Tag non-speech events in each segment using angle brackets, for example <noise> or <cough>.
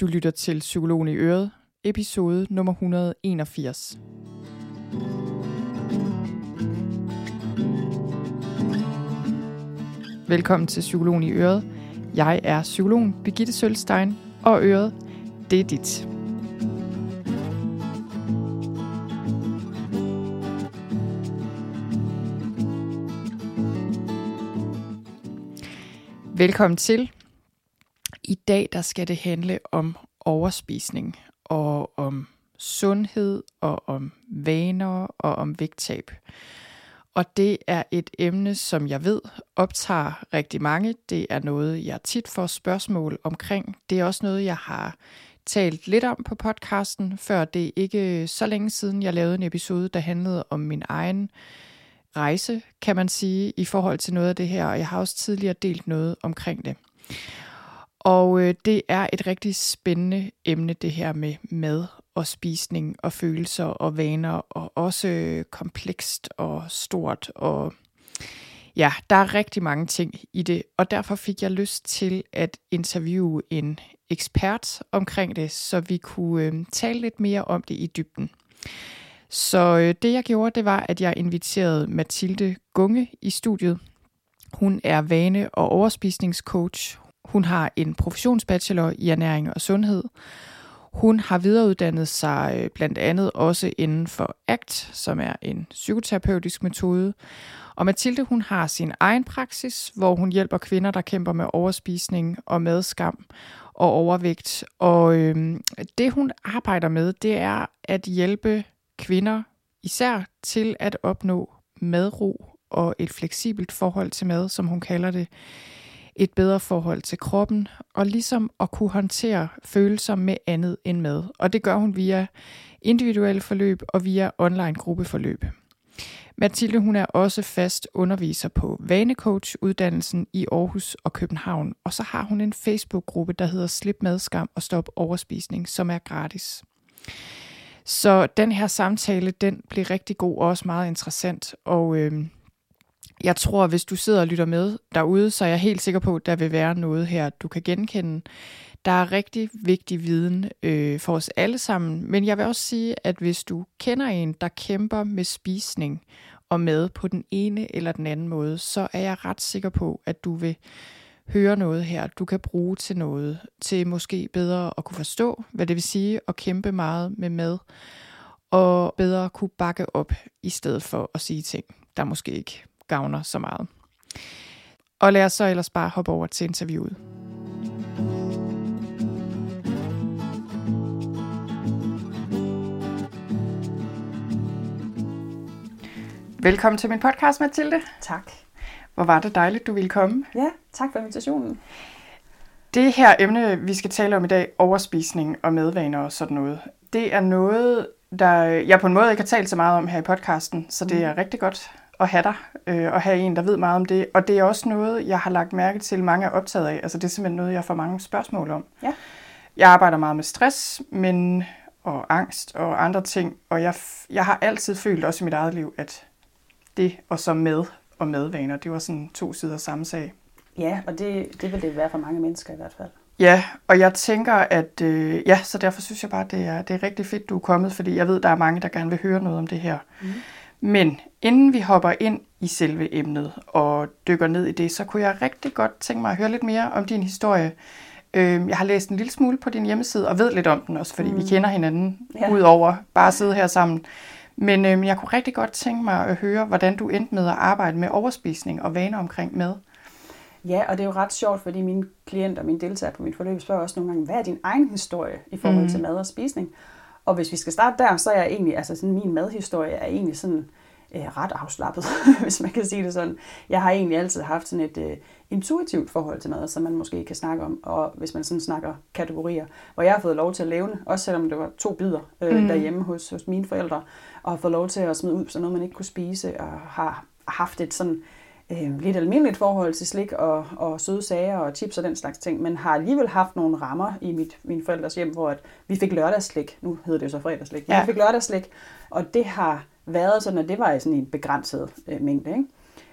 Du lytter til Psykologen i Øret, episode nummer 181. Velkommen til Psykologen i Øret. Jeg er psykologen Birgitte Sølstein, og Øret, det er dit. Velkommen til. I dag der skal det handle om overspisning og om sundhed og om vaner og om vægttab. Og det er et emne, som jeg ved optager rigtig mange. Det er noget, jeg tit får spørgsmål omkring. Det er også noget, jeg har talt lidt om på podcasten, før det er ikke så længe siden, jeg lavede en episode, der handlede om min egen rejse, kan man sige, i forhold til noget af det her. Og jeg har også tidligere delt noget omkring det. Og øh, det er et rigtig spændende emne, det her med mad og spisning og følelser og vaner, og også øh, komplekst og stort. Og ja, der er rigtig mange ting i det, og derfor fik jeg lyst til at interviewe en ekspert omkring det, så vi kunne øh, tale lidt mere om det i dybden. Så øh, det jeg gjorde, det var, at jeg inviterede Mathilde Gunge i studiet. Hun er vane- og overspisningscoach. Hun har en professionsbachelor i ernæring og sundhed. Hun har videreuddannet sig øh, blandt andet også inden for ACT, som er en psykoterapeutisk metode. Og Mathilde hun har sin egen praksis, hvor hun hjælper kvinder, der kæmper med overspisning og madskam og overvægt. Og øhm, det hun arbejder med, det er at hjælpe kvinder især til at opnå madro og et fleksibelt forhold til mad, som hun kalder det, et bedre forhold til kroppen, og ligesom at kunne håndtere følelser med andet end mad. Og det gør hun via individuelle forløb og via online gruppeforløb. Mathilde hun er også fast underviser på Vanecoach-uddannelsen i Aarhus og København, og så har hun en Facebook-gruppe, der hedder Slip madskam og stop overspisning, som er gratis. Så den her samtale, den bliver rigtig god og også meget interessant. Og øh, jeg tror, hvis du sidder og lytter med derude, så er jeg helt sikker på, at der vil være noget her, du kan genkende. Der er rigtig vigtig viden øh, for os alle sammen, men jeg vil også sige, at hvis du kender en, der kæmper med spisning og mad på den ene eller den anden måde, så er jeg ret sikker på, at du vil høre noget her, du kan bruge til noget, til måske bedre at kunne forstå, hvad det vil sige at kæmpe meget med mad, og bedre kunne bakke op, i stedet for at sige ting, der måske ikke gavner så meget. Og lad os så ellers bare hoppe over til interviewet. Velkommen til min podcast, Mathilde. Tak. Hvor var det dejligt, du ville komme. Ja, tak for invitationen. Det her emne, vi skal tale om i dag, overspisning og madvaner og sådan noget, det er noget, der jeg på en måde ikke har talt så meget om her i podcasten, så det er mm. rigtig godt at have dig, øh, og have en, der ved meget om det. Og det er også noget, jeg har lagt mærke til, mange er optaget af. Altså det er simpelthen noget, jeg får mange spørgsmål om. Ja. Jeg arbejder meget med stress, men og angst og andre ting, og jeg, jeg har altid følt også i mit eget liv, at det og så med og madvaner, det var sådan to sider samme sag. Ja, og det, det vil det være for mange mennesker i hvert fald. Ja, og jeg tænker, at øh, ja, så derfor synes jeg bare, det er, det er rigtig fedt, du er kommet, fordi jeg ved, der er mange, der gerne vil høre noget om det her. Mm. Men inden vi hopper ind i selve emnet og dykker ned i det, så kunne jeg rigtig godt tænke mig at høre lidt mere om din historie. Øh, jeg har læst en lille smule på din hjemmeside og ved lidt om den også, fordi mm. vi kender hinanden ja. ud over bare at sidde her sammen. Men øh, jeg kunne rigtig godt tænke mig at høre, hvordan du endte med at arbejde med overspisning og vaner omkring mad. Ja, og det er jo ret sjovt, fordi mine klienter, mine deltagere på mit forløb, spørger også nogle gange, hvad er din egen historie i forhold mm. til mad og spisning? Og hvis vi skal starte der, så er jeg egentlig, altså sådan min madhistorie er egentlig sådan øh, ret afslappet, <laughs> hvis man kan sige det sådan. Jeg har egentlig altid haft sådan et øh, intuitivt forhold til mad, som man måske kan snakke om, og hvis man sådan snakker kategorier, hvor jeg har fået lov til at levne, også selvom det var to bidder øh, mm. derhjemme hos, hos mine forældre, og har fået lov til at smide ud, så noget man ikke kunne spise, og har haft et sådan øh, lidt almindeligt forhold til slik og, og søde sager og chips og den slags ting, men har alligevel haft nogle rammer i mit, min forældres hjem, hvor at vi fik lørdagsslik. Nu hedder det jo så fredagslik. Ja. Vi fik lørdagsslik, og det har været sådan, at det var i sådan en begrænset øh, mængde. Ikke?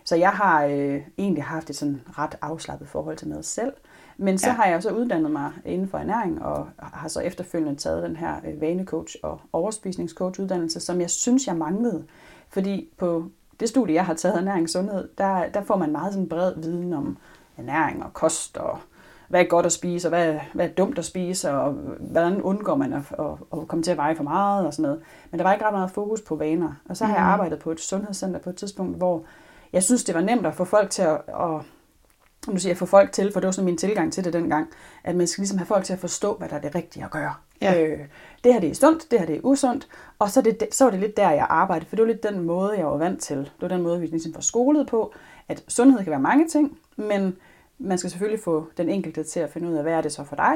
Så jeg har øh, egentlig haft et sådan ret afslappet forhold til mad selv. Men så Ja. har jeg så uddannet mig inden for ernæring, og har så efterfølgende taget den her øh, vanecoach og overspisningscoach uddannelse, som jeg synes, jeg manglede. Fordi på det studie, jeg har taget ernæring og sundhed, der, der får man meget sådan bred viden om ernæring og kost, og hvad er godt at spise, og hvad, hvad er dumt at spise, og hvordan undgår man at, at, at komme til at veje for meget og sådan noget. Men der var ikke ret meget fokus på vaner. Og så har jeg Mhm. arbejdet på et sundhedscenter på et tidspunkt, hvor jeg synes, det var nemt at få folk til at, at nu siger jeg få folk til, for det var sådan min tilgang til det dengang, at man skal ligesom have folk til at forstå, hvad der er det rigtige at gøre. Ja. Øh, det her det er sundt, det her det er usundt, og så, er det, så var det lidt der, jeg arbejdede, for det var lidt den måde, jeg var vant til. Det var den måde, vi ligesom var skolet på, at sundhed kan være mange ting, men man skal selvfølgelig få den enkelte til at finde ud af, hvad er det så for dig.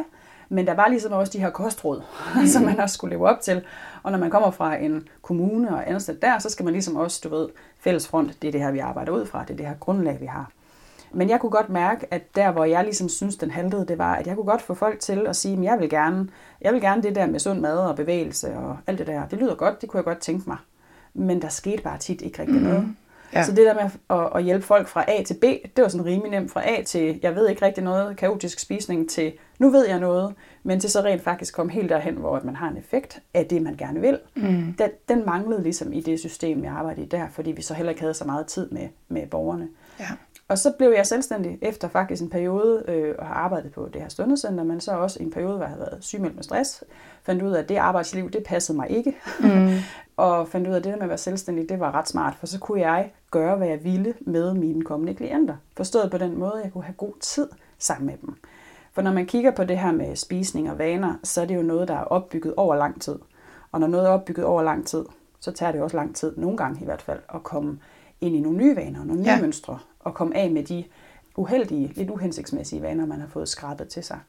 Men der var ligesom også de her kostråd, <laughs> som man også skulle leve op til. Og når man kommer fra en kommune og ansat der, så skal man ligesom også, du ved, fælles front, det er det her, vi arbejder ud fra, det er det her grundlag, vi har. Men jeg kunne godt mærke, at der, hvor jeg ligesom synes, den haltede, det var, at jeg kunne godt få folk til at sige, at jeg vil gerne, jeg vil gerne det der med sund mad og bevægelse og alt det der. Det lyder godt, det kunne jeg godt tænke mig. Men der skete bare tit ikke rigtig noget. Mm-hmm. Ja. Så det der med at, at hjælpe folk fra A til B, det var sådan rimelig nemt. Fra A til, jeg ved ikke rigtig noget, kaotisk spisning, til nu ved jeg noget, men til så rent faktisk komme helt derhen, hvor at man har en effekt af det, man gerne vil. Mm. Den, den manglede ligesom i det system, jeg arbejdede i der, fordi vi så heller ikke havde så meget tid med, med borgerne. Ja. Og så blev jeg selvstændig efter faktisk en periode øh, og har arbejdet på det her sundhedscenter, men så også en periode, hvor jeg havde været sygemeldt med stress. Fandt ud af, at det arbejdsliv, det passede mig ikke. Mm. <laughs> og fandt ud af, at det der med at være selvstændig, det var ret smart, for så kunne jeg gøre, hvad jeg ville med mine kommende klienter. Forstået på den måde, at jeg kunne have god tid sammen med dem. For når man kigger på det her med spisning og vaner, så er det jo noget, der er opbygget over lang tid. Og når noget er opbygget over lang tid, så tager det også lang tid, nogle gange i hvert fald, at komme ind i nogle nye vaner, nogle nye ja. mønstre, og komme af med de uheldige, lidt uhensigtsmæssige vaner, man har fået skrabet til sig.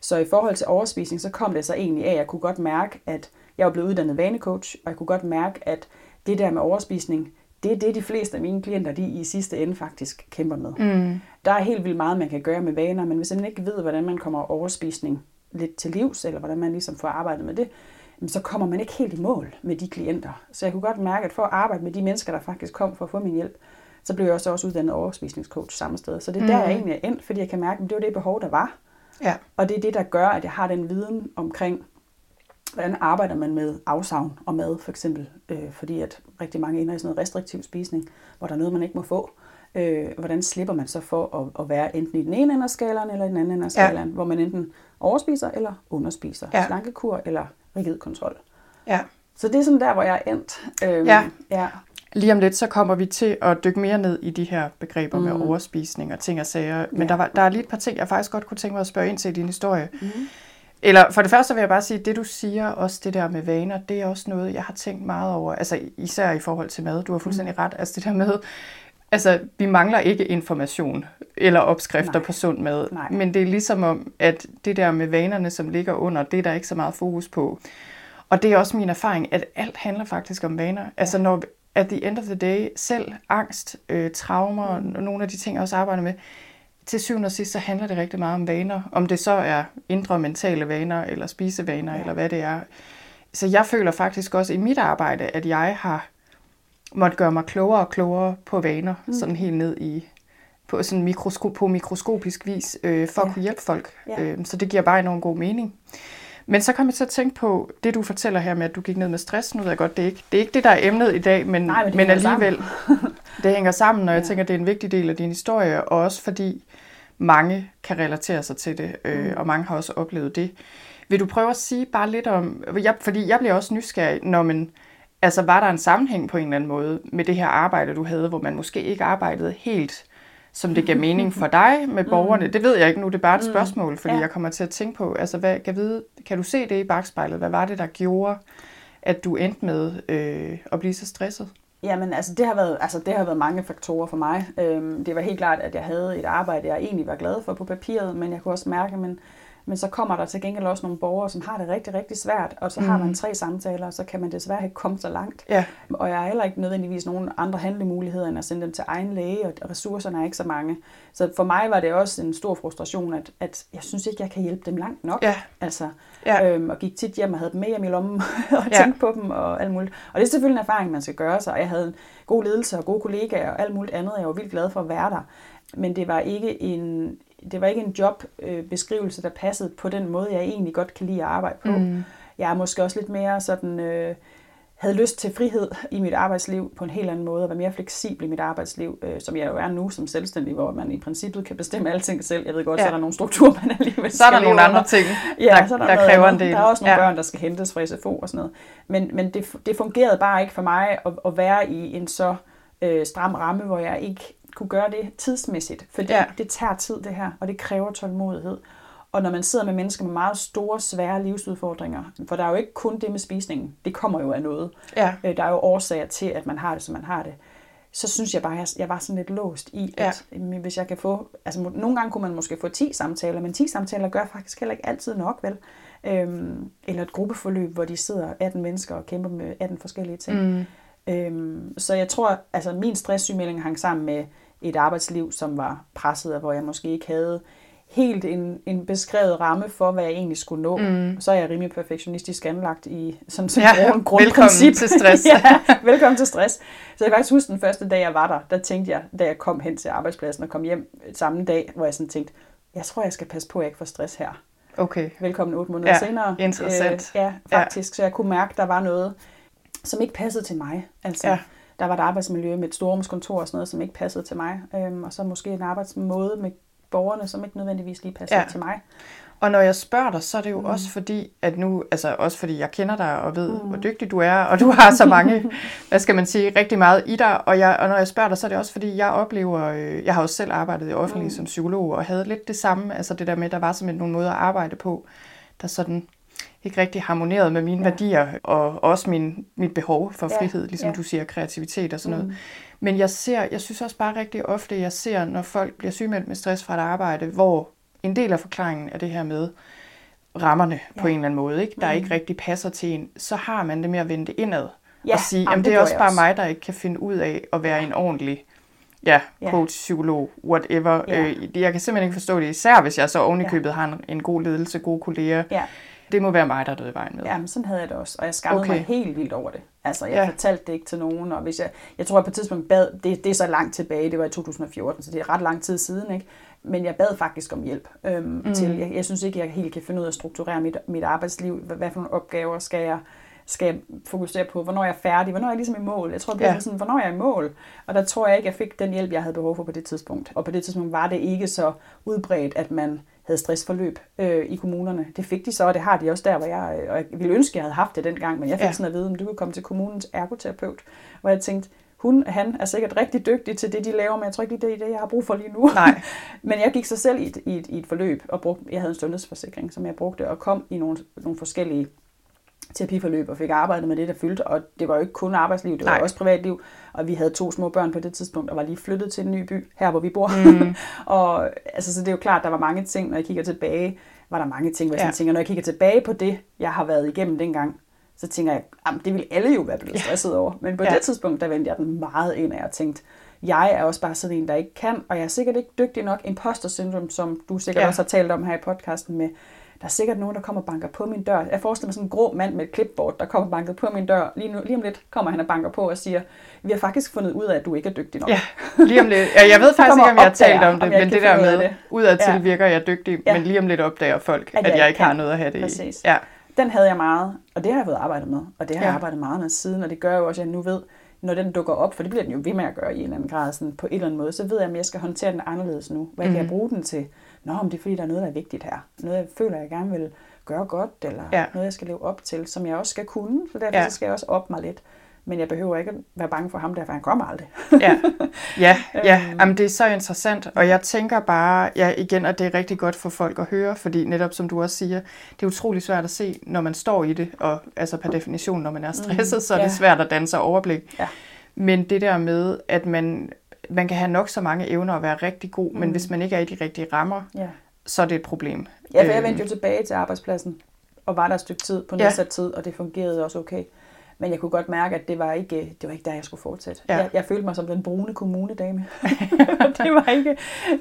Så i forhold til overspisning, så kom det så egentlig af, at jeg kunne godt mærke, at jeg var blevet uddannet vanecoach, og jeg kunne godt mærke, at det der med overspisning, det er det, de fleste af mine klienter, de i sidste ende faktisk kæmper med. Mm. Der er helt vildt meget, man kan gøre med vaner, men hvis man ikke ved, hvordan man kommer overspisning lidt til livs, eller hvordan man ligesom får arbejdet med det, så kommer man ikke helt i mål med de klienter. Så jeg kunne godt mærke, at for at arbejde med de mennesker, der faktisk kom for at få min hjælp, så blev jeg også, også uddannet overspisningscoach samme sted. Så det er der, Mhm. jeg egentlig er endt, fordi jeg kan mærke, at det var det behov, der var. Ja. Og det er det, der gør, at jeg har den viden omkring, hvordan arbejder man med afsavn og mad, for eksempel. Øh, fordi at rigtig mange ender i sådan noget restriktiv spisning, hvor der er noget, man ikke må få. Øh, hvordan slipper man så for at, at være enten i den ene ende af skalaen, eller i den anden ende af Ja. skalaen, hvor man enten overspiser eller underspiser. Ja. Slankekur eller rigid kontrol. Ja. Så det er sådan der, hvor jeg er endt. Øhm, Ja. ja. Lige om lidt, så kommer vi til at dykke mere ned i de her begreber mm. med Mm. overspisning og ting og sager. Men Ja. der, var, der er lige et par ting, jeg faktisk godt kunne tænke mig at spørge ind til i din historie. Mm. Eller for det første vil jeg bare sige, at det du siger, også det der med vaner, det er også noget, jeg har tænkt meget over. Altså især i forhold til mad. Du har fuldstændig ret. Altså det der med, altså vi mangler ikke information eller opskrifter Nej. på sund mad. Nej. Men det er ligesom om, at det der med vanerne, som ligger under, det er der ikke så meget fokus på. Og det er også min erfaring, at alt handler faktisk om vaner. Altså når at the end of the day, selv angst, øh, traumer Mm. og nogle af de ting, jeg også arbejder med, til syvende og sidst, så handler det rigtig meget om vaner. Om det så er indre mentale vaner, eller spisevaner, ja. Eller hvad det er. Så jeg føler faktisk også i mit arbejde, at jeg har måtte gøre mig klogere og klogere på vaner, mm. sådan helt ned i på, sådan mikrosko, på mikroskopisk vis, øh, for. Ja. at kunne hjælpe folk. Ja. Øh, så det giver bare enormt god mening. Men så kom jeg til at tænke på det, du fortæller her med, at du gik ned med stress. Nu ved jeg godt, det er ikke det, er ikke det der er emnet i dag, men, Nej, men det men alligevel, <laughs> det hænger sammen, og jeg Ja. tænker, det er en vigtig del af din historie, og også fordi mange kan relatere sig til det, øh, Mm. og mange har også oplevet det. Vil du prøve at sige bare lidt om, jeg, fordi jeg bliver også nysgerrig, når man, altså var der en sammenhæng på en eller anden måde med det her arbejde, du havde, hvor man måske ikke arbejdede helt, som det gav mening for dig med borgerne? Det ved jeg ikke nu, det er bare et Mm. spørgsmål, fordi Ja. jeg kommer til at tænke på, altså hvad, kan, vide, kan du se det i bagspejlet? Hvad var det, der gjorde, at du endte med øh, at blive så stresset? Jamen, altså det, har været, altså det har været mange faktorer for mig. Øhm, det var helt klart, at jeg havde et arbejde, jeg egentlig var glad for på papiret, men jeg kunne også mærke, men, men så kommer der til gengæld også nogle borgere, som har det rigtig, rigtig svært, og så har Mm. man tre samtaler, og så kan man desværre ikke komme så langt. Ja, Og jeg har heller ikke nødvendigvis nogen andre handlemuligheder, end at sende dem til egen læge, og ressourcerne er ikke så mange. Så for mig var det også en stor frustration, at, at jeg synes ikke, jeg kan hjælpe dem langt nok. ja, Altså, ja. Øhm, og gik tit hjem og havde dem med hjem i lommen <laughs> og Ja. tænkte på dem og alt muligt. Og det er selvfølgelig en erfaring, man skal gøre sig. Og jeg havde en god ledelse og gode kollegaer og alt muligt andet. Jeg var vildt glad for at være der. men det var ikke en, det var ikke en jobbeskrivelse, der passede på den måde, jeg egentlig godt kan lide at arbejde på. Mm. Jeg er måske også lidt mere sådan... Øh, havde lyst til frihed i mit arbejdsliv på en helt anden måde, og være mere fleksibel i mit arbejdsliv, øh, som jeg jo er nu som selvstændig, hvor man i princippet kan bestemme alting selv. Jeg ved godt, ja. så er der nogle strukturer, man alligevel Så er der nogle andre ting, ja, der, så er der, der kræver en del. Der er også nogle ja. børn, der skal hentes fra SFO og sådan noget. Men, men det, det fungerede bare ikke for mig at, at være i en så øh, stram ramme, hvor jeg ikke kunne gøre det tidsmæssigt. For ja. det tager tid, det her, og det kræver tålmodighed. Og når man sidder med mennesker med meget store, svære livsudfordringer, for der er jo ikke kun det med spisningen, det kommer jo af noget. Ja. Øh, der er jo årsager til, at man har det, som man har det. Så synes jeg bare, at jeg var sådan lidt låst i, at ja. hvis jeg kan få, altså nogle gange kunne man måske få 10 samtaler, men 10 samtaler gør faktisk heller ikke altid nok, vel? Øhm, eller et gruppeforløb, hvor de sidder 18 mennesker og kæmper med 18 forskellige ting. Mm. Øhm, så jeg tror, altså min stresssygmelding hang sammen med et arbejdsliv, som var presset, og hvor jeg måske ikke havde helt en, en beskrevet ramme for, hvad jeg egentlig skulle nå. Mm. Så er jeg rimelig perfektionistisk anlagt i sådan et ja, grundprincip. Velkommen til <laughs> stress. ja, velkommen til stress. Så jeg kan faktisk huske den første dag, jeg var der, der tænkte jeg, da jeg kom hen til arbejdspladsen og kom hjem samme dag, hvor jeg sådan tænkte, jeg tror, jeg skal passe på, at jeg ikke får stress her. Okay. Velkommen otte måneder ja, senere. Interessant. Øh, ja, faktisk. Ja. Så jeg kunne mærke, der var noget, som ikke passede til mig. Altså, ja. Der var et arbejdsmiljø med et storrumskontor og sådan noget, som ikke passede til mig. Øhm, og så måske en arbejdsmåde med borgerne, som ikke nødvendigvis lige passer ja. til mig. Og når jeg spørger dig, så er det jo mm. også fordi, at nu, altså også fordi jeg kender dig og ved, mm. hvor dygtig du er, og du har så mange, <laughs> hvad skal man sige, rigtig meget i dig. Og, jeg, og når jeg spørger dig, så er det også fordi, jeg oplever, øh, jeg har jo selv arbejdet i offentlig mm. som psykolog, og havde lidt det samme, altså det der med, der var simpelthen nogle måder at arbejde på, der sådan ikke rigtig harmonerede med mine ja. værdier, og også min, mit behov for frihed, ja. ligesom ja. du siger, kreativitet og sådan noget. Mm. Men jeg ser, jeg synes også bare rigtig ofte, jeg ser, når folk bliver sygemeldt med stress fra et arbejde, hvor en del af forklaringen er det her med rammerne ja. på en eller anden måde, ikke? der mm. ikke rigtig passer til en, så har man det med at vende indad ja, og sige, jamen, det, det er også bare også. mig, der ikke kan finde ud af at være en ordentlig ja, coach, psykolog, whatever. Ja. Øh, jeg kan simpelthen ikke forstå det, især hvis jeg så ovenikøbet ja. har en, en god ledelse, gode kolleger. Ja. Det må være mig, der er død i vejen med. Ja, men sådan havde jeg det også, og jeg skammede okay. mig helt vildt over det. Altså, jeg ja. fortalte det ikke til nogen, og hvis jeg, jeg tror, jeg på et tidspunkt bad, det, det er så langt tilbage, det var i 2014, så det er ret lang tid siden, ikke? Men jeg bad faktisk om hjælp øhm, mm. til, jeg, jeg synes ikke, jeg helt kan finde ud af at strukturere mit, mit arbejdsliv, hvad, hvad for nogle opgaver skal jeg, skal jeg fokusere på, hvornår jeg er færdig, hvornår er jeg ligesom i mål. Jeg tror, det bliver ja. sådan, hvornår jeg er i mål. Og der tror jeg ikke, jeg fik den hjælp, jeg havde behov for på det tidspunkt. Og på det tidspunkt var det ikke så udbredt, at man havde stressforløb øh, i kommunerne. Det fik de så, og det har de også der, hvor jeg, og jeg ville ønske, jeg havde haft det dengang, men jeg fik ja. sådan at vide, om du kunne komme til kommunens ergoterapeut, hvor jeg tænkte, hun, han er sikkert rigtig dygtig til det, de laver, men jeg tror ikke det er det, jeg har brug for lige nu. Nej. <laughs> men jeg gik så selv i et, i et, i et forløb, og brugte, jeg havde en sundhedsforsikring, som jeg brugte, og kom i nogle, nogle forskellige terapiforløb og fik arbejdet med det, der fyldte. Og det var jo ikke kun arbejdsliv, det var Nej. også privatliv. Og vi havde to små børn på det tidspunkt, og var lige flyttet til en ny by, her hvor vi bor. Mm. <laughs> og altså, så det er jo klart, der var mange ting, når jeg kigger tilbage, var der mange ting, hvor jeg ja. tænker, når jeg kigger tilbage på det, jeg har været igennem dengang, så tænker jeg, at det ville alle jo være blevet stresset over. Men på ja. det tidspunkt, der vendte jeg den meget ind af og tænkte, jeg er også bare sådan en, der ikke kan, og jeg er sikkert ikke dygtig nok. Imposter syndrome, som du sikkert ja. også har talt om her i podcasten med, der er sikkert nogen, der kommer og banker på min dør. Jeg forestiller mig sådan en grå mand med et clipboard, der kommer og banker på min dør. Lige, nu, lige om lidt kommer han og banker på og siger, vi har faktisk fundet ud af, at du ikke er dygtig nok. Ja, lige om lidt. Ja, jeg ved <laughs> faktisk ikke, om jeg har talt om det, men det der med, det. udad til ja. virker jeg dygtig, ja. men lige om lidt opdager folk, at, at jeg ikke kan. har noget at have det Præcis. i. Ja. Den havde jeg meget, og det har jeg fået arbejdet med, og det har ja. jeg arbejdet meget med siden, og det gør jo også, at jeg nu ved, når den dukker op, for det bliver den jo ved med at gøre i en eller anden grad, sådan på en eller anden måde, så ved jeg, at jeg skal håndtere den anderledes nu. Hvad mm. kan jeg mhm. bruge den til? Nå, men det er fordi, der er noget, der er vigtigt her. Noget, jeg føler, jeg gerne vil gøre godt, eller ja. noget, jeg skal leve op til, som jeg også skal kunne, så derfor ja. så skal jeg også op mig lidt. Men jeg behøver ikke at være bange for ham, derfor han kommer aldrig. ja, ja, <laughs> ja. Øhm. Jamen, det er så interessant, og jeg tænker bare, ja, igen, at det er rigtig godt for folk at høre, fordi netop som du også siger, det er utrolig svært at se, når man står i det, og altså per definition, når man er stresset, mm, så er ja. det svært at danse overblik. Ja. Men det der med, at man, man kan have nok så mange evner og være rigtig god, mm. men hvis man ikke er i de rigtige rammer, ja. så er det et problem. Ja, for jeg øhm. vendte jo tilbage til arbejdspladsen, og var der et stykke tid på nedsat ja. tid, og det fungerede også okay. Men jeg kunne godt mærke, at det var ikke, det var ikke der, jeg skulle fortsætte. Ja. Jeg, jeg følte mig som den brune kommunedame. <laughs> <laughs> det, var ikke,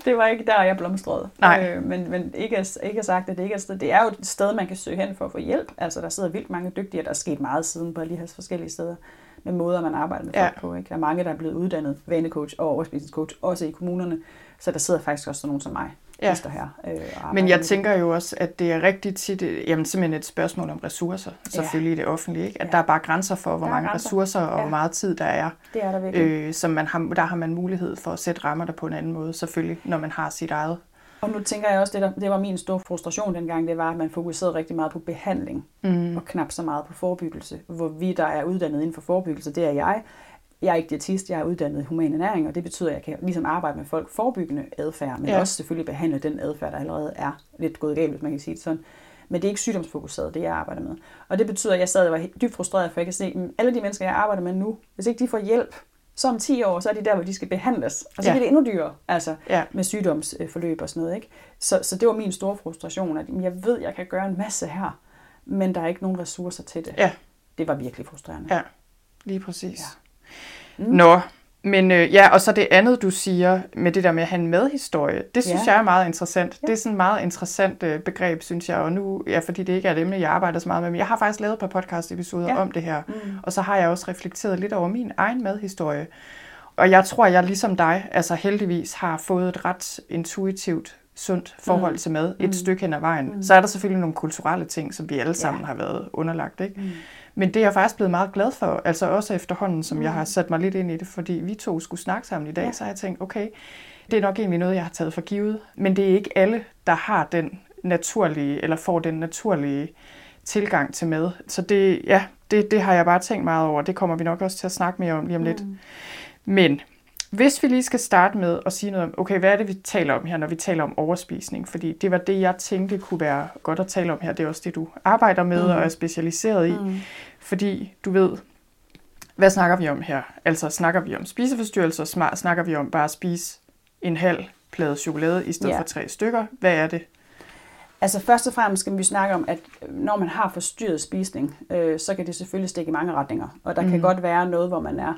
det var ikke der, jeg blomstrede. Nej. Øh, men men ikke, ikke sagt, at det ikke er et sted. Det er jo et sted, man kan søge hen for at få hjælp. Altså, der sidder vildt mange dygtige, der er sket meget siden på alle de her forskellige steder med måder, man arbejder med folk ja. på. Ikke? Der er mange, der er blevet uddannet vanecoach og overspisningscoach, også i kommunerne, Så der sidder faktisk også nogen som mig, Ja. ja. her. Øh, Men jeg tænker jo også, at det er rigtig tit øh, jamen, simpelthen et spørgsmål om ressourcer, selvfølgelig i det offentlige. Ikke? At Ja. der er bare grænser for, hvor mange grænser. ressourcer og Ja. hvor meget tid der er. Det er der virkelig. Øh. Som man har, der har man mulighed for at sætte rammer der på en anden måde, selvfølgelig, når man har sit eget. Og nu tænker jeg også, det, der, det var min store frustration dengang, det var, at man fokuserede rigtig meget på behandling, Mm. og knap så meget på forebyggelse. Hvor vi, der er uddannet inden for forebyggelse, det er jeg. Jeg er ikke diætist, jeg er uddannet i human ernæring, og det betyder, at jeg kan ligesom arbejde med folk forebyggende adfærd, men Ja. også selvfølgelig behandle den adfærd, der allerede er lidt gået galt, hvis man kan sige det sådan. Men det er ikke sygdomsfokuseret, det jeg arbejder med. Og det betyder, at jeg sad og var dybt frustreret, for jeg kan se, at alle de mennesker, jeg arbejder med nu, hvis ikke de får hjælp, så om 10 år, så er de der, hvor de skal behandles. Og så Ja. bliver det endnu dyrere, altså Ja. med sygdomsforløb og sådan noget. Ikke? Så, så det var min store frustration, at jeg ved, at jeg kan gøre en masse her, men der er ikke nogen ressourcer til det. Ja. Det var virkelig frustrerende. Ja, lige præcis. Ja. Mm. Nå, men øh, ja, og så det andet, du siger med det der med at have en medhistorie, det synes Ja. jeg er meget interessant. Ja. Det er sådan et meget interessant øh, begreb, synes jeg, og nu, ja, fordi det ikke er et emne, jeg arbejder så meget med, men jeg har faktisk lavet et par podcast-episoder Ja. om det her, Mm. og så har jeg også reflekteret lidt over min egen medhistorie. Og jeg tror, jeg ligesom dig, altså heldigvis har fået et ret intuitivt, sundt forhold Mm. til mad et Mm. stykke hen ad vejen. Mm. Så er der selvfølgelig nogle kulturelle ting, som vi alle sammen Ja. har været underlagt, ikke? Mm. Men det er jeg faktisk blevet meget glad for, altså også efterhånden, som mm. jeg har sat mig lidt ind i det, fordi vi to skulle snakke sammen i dag, ja. Så har jeg tænkt, okay, det er nok egentlig noget, jeg har taget for givet, men det er ikke alle, der har den naturlige, eller får den naturlige tilgang til mad. Så det, ja, det, det har jeg bare tænkt meget over, det kommer vi nok også til at snakke mere om lige om lidt. Mm. Men hvis vi lige skal starte med at sige noget om, okay, hvad er det, vi taler om her, når vi taler om overspisning? Fordi det var det, jeg tænkte kunne være godt at tale om her. Det er også det, du arbejder med Mm. og er specialiseret i. Mm. Fordi du ved, hvad snakker vi om her? Altså snakker vi om spiseforstyrrelser, sma- snakker vi om bare at spise en halv plade chokolade i stedet Ja. for tre stykker? Hvad er det? Altså først og fremmest skal vi snakke om, at når man har forstyrret spisning, øh, så kan det selvfølgelig stikke i mange retninger. Og der mm. kan godt være noget, hvor man er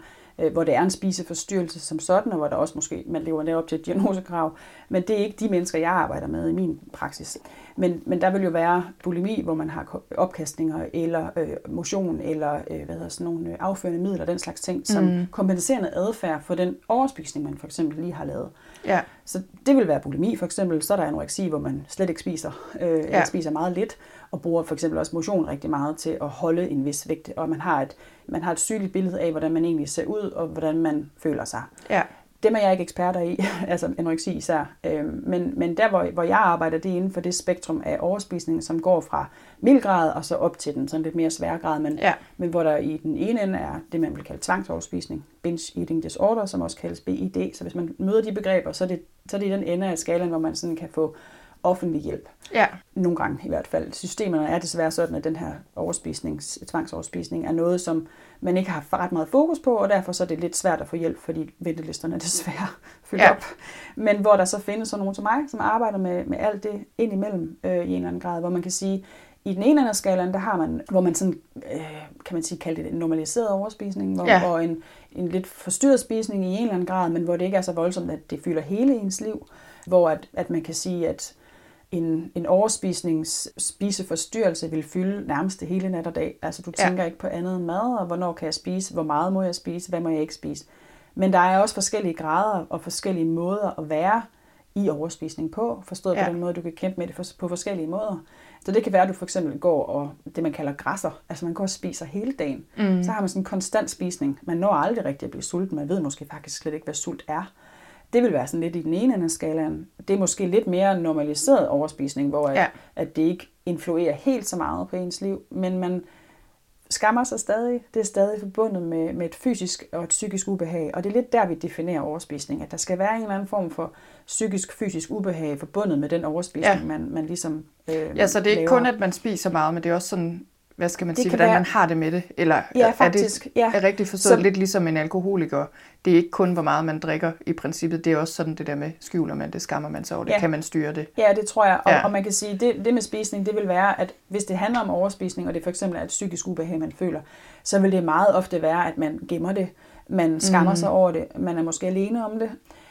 hvor det er en spiseforstyrrelse som sådan, og hvor der også måske, man lever op til et diagnosekrav. Men det er ikke de mennesker, jeg arbejder med i min praksis. Men, men der vil jo være bulimi, hvor man har opkastninger, eller øh, motion, eller øh, hvad hedder sådan nogle øh, afførende midler, den slags ting, som mm. kompenserende adfærd for den overspisning, man for eksempel lige har lavet. Ja, Så det vil være bulimi for eksempel. Så er der anoreksi, hvor man slet ikke spiser, øh, ja. eller spiser meget lidt, og bruger for eksempel også motion rigtig meget til at holde en vis vægt. Og man har et, man har et sygeligt billede af, hvordan man egentlig ser ud, og hvordan man føler sig. ja, Dem er jeg ikke eksperter i, <laughs> altså anoreksi især. Øh, men, men der, hvor, hvor jeg arbejder, det er inden for det spektrum af overspisning, som går fra mild grad og så op til den sådan lidt mere svære grad. Men, ja, men hvor der i den ene ende er det, man vil kalde tvangsoverspisning, binge eating disorder, som også kaldes BID. Så hvis man møder de begreber, så er det, så er det i den ende af skalaen, hvor man sådan kan få offentlig hjælp. ja, Nogle gange i hvert fald. Systemerne er desværre sådan, at den her overspisning, tvangsoverspisning er noget, som man ikke har ret meget fokus på, og derfor så er det lidt svært at få hjælp, fordi ventelisterne er <laughs> desværre fyldt Ja. op. Men hvor der så findes så nogen som mig, som arbejder med, med alt det indimellem øh, i en eller anden grad, hvor man kan sige, i den ene ende af skalaen, der har man, hvor man sådan, øh, kan man sige, kalde det en normaliseret overspisning, hvor, ja. hvor en, en lidt forstyrret spisning i en eller anden grad, men hvor det ikke er så voldsomt, at det fylder hele ens liv, hvor at, at man kan sige, at en, en overspisnings spiseforstyrrelse vil fylde nærmest det hele nat og dag. Altså du Ja. tænker ikke på andet end mad, og hvornår kan jeg spise, hvor meget må jeg spise, hvad må jeg ikke spise. Men der er også forskellige grader og forskellige måder at være i overspisning på, forstået Ja. på den måde, du kan kæmpe med det på forskellige måder. Så det kan være, at du for eksempel går og det, man kalder græsser, altså man går og spiser hele dagen. Mm. Så har man sådan en konstant spisning. Man når aldrig rigtig at blive sulten, man ved måske faktisk slet ikke, hvad sult er. Det vil være sådan lidt i den ene ende af skalaen. Det er måske lidt mere normaliseret overspisning, hvor Ja. at, at det ikke influerer helt så meget på ens liv, men man skammer sig stadig. Det er stadig forbundet med, med et fysisk og et psykisk ubehag, og det er lidt der, vi definerer overspisning, at der skal være en eller anden form for psykisk-fysisk ubehag forbundet med den overspisning, Ja. man, man ligesom øh, Ja, så det er ikke laver. kun, at man spiser meget, men det er også sådan, hvad skal man Det sige, hvordan være- man har det med det. Eller Ja, er faktisk. det ja. er rigtigt forstået Så- lidt ligesom en alkoholiker. Det er ikke kun, hvor meget man drikker i princippet. Det er også sådan det der med, skjuler man det, skammer man sig over det. Ja. Kan man styre det? Ja, det tror jeg. Og, Ja. og man kan sige, det, det med spisning, det vil være, at hvis det handler om overspisning, og det for eksempel er et psykisk ubehag, man føler, så vil det meget ofte være, at man gemmer det. Man skammer mm. sig over det. Man er måske alene om det.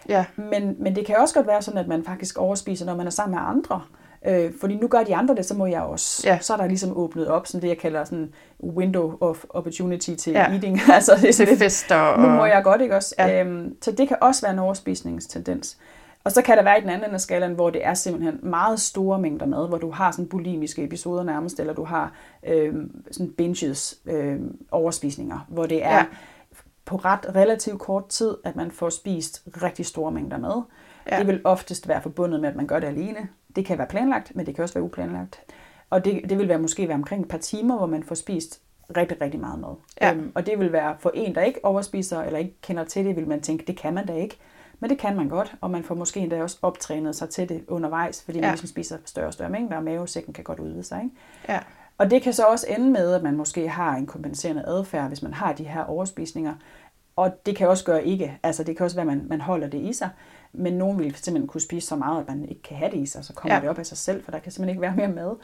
Ja, Men, men det kan også godt være sådan, at man faktisk overspiser, når man er sammen med andre. Øh, fordi nu gør de andre det, så må jeg også. Ja. Så er der ligesom åbnet op, sådan det jeg kalder sådan window of opportunity til Ja. eating. <laughs> altså det er til lidt, fester. nu Og... må jeg godt, ikke også? Ja. Øhm, så det kan også være en overspisningstendens. Og så kan der være i den anden ende af skalaen, hvor det er simpelthen meget store mængder mad, hvor du har sådan bulimiske episoder nærmest, eller du har øh, sådan binges, øh, overspisninger, hvor det er ja. på ret relativt kort tid, at man får spist rigtig store mængder mad. Ja. Det vil oftest være forbundet med, at man gør det alene. Det kan være planlagt, men det kan også være uplanlagt. Og det, det vil være måske være omkring et par timer, hvor man får spist rigtig, rigtig meget mad. Ja. Øhm, og det vil være for en, der ikke overspiser eller ikke kender til det, vil man tænke, det kan man da ikke. Men det kan man godt, og man får måske endda også optrænet sig til det undervejs, fordi ja. man ligesom spiser større og større mængder, og mavesækken kan godt udvide sig. Ikke? Ja. Og det kan så også ende med, at man måske har en kompenserende adfærd, hvis man har de her overspisninger. Og det kan også gøre ikke. Altså det kan også være, at man, man holder det i sig. Men nogen vil simpelthen kunne spise så meget, at man ikke kan have det i sig, så kommer ja. det op af sig selv, for der kan simpelthen ikke være mere mad.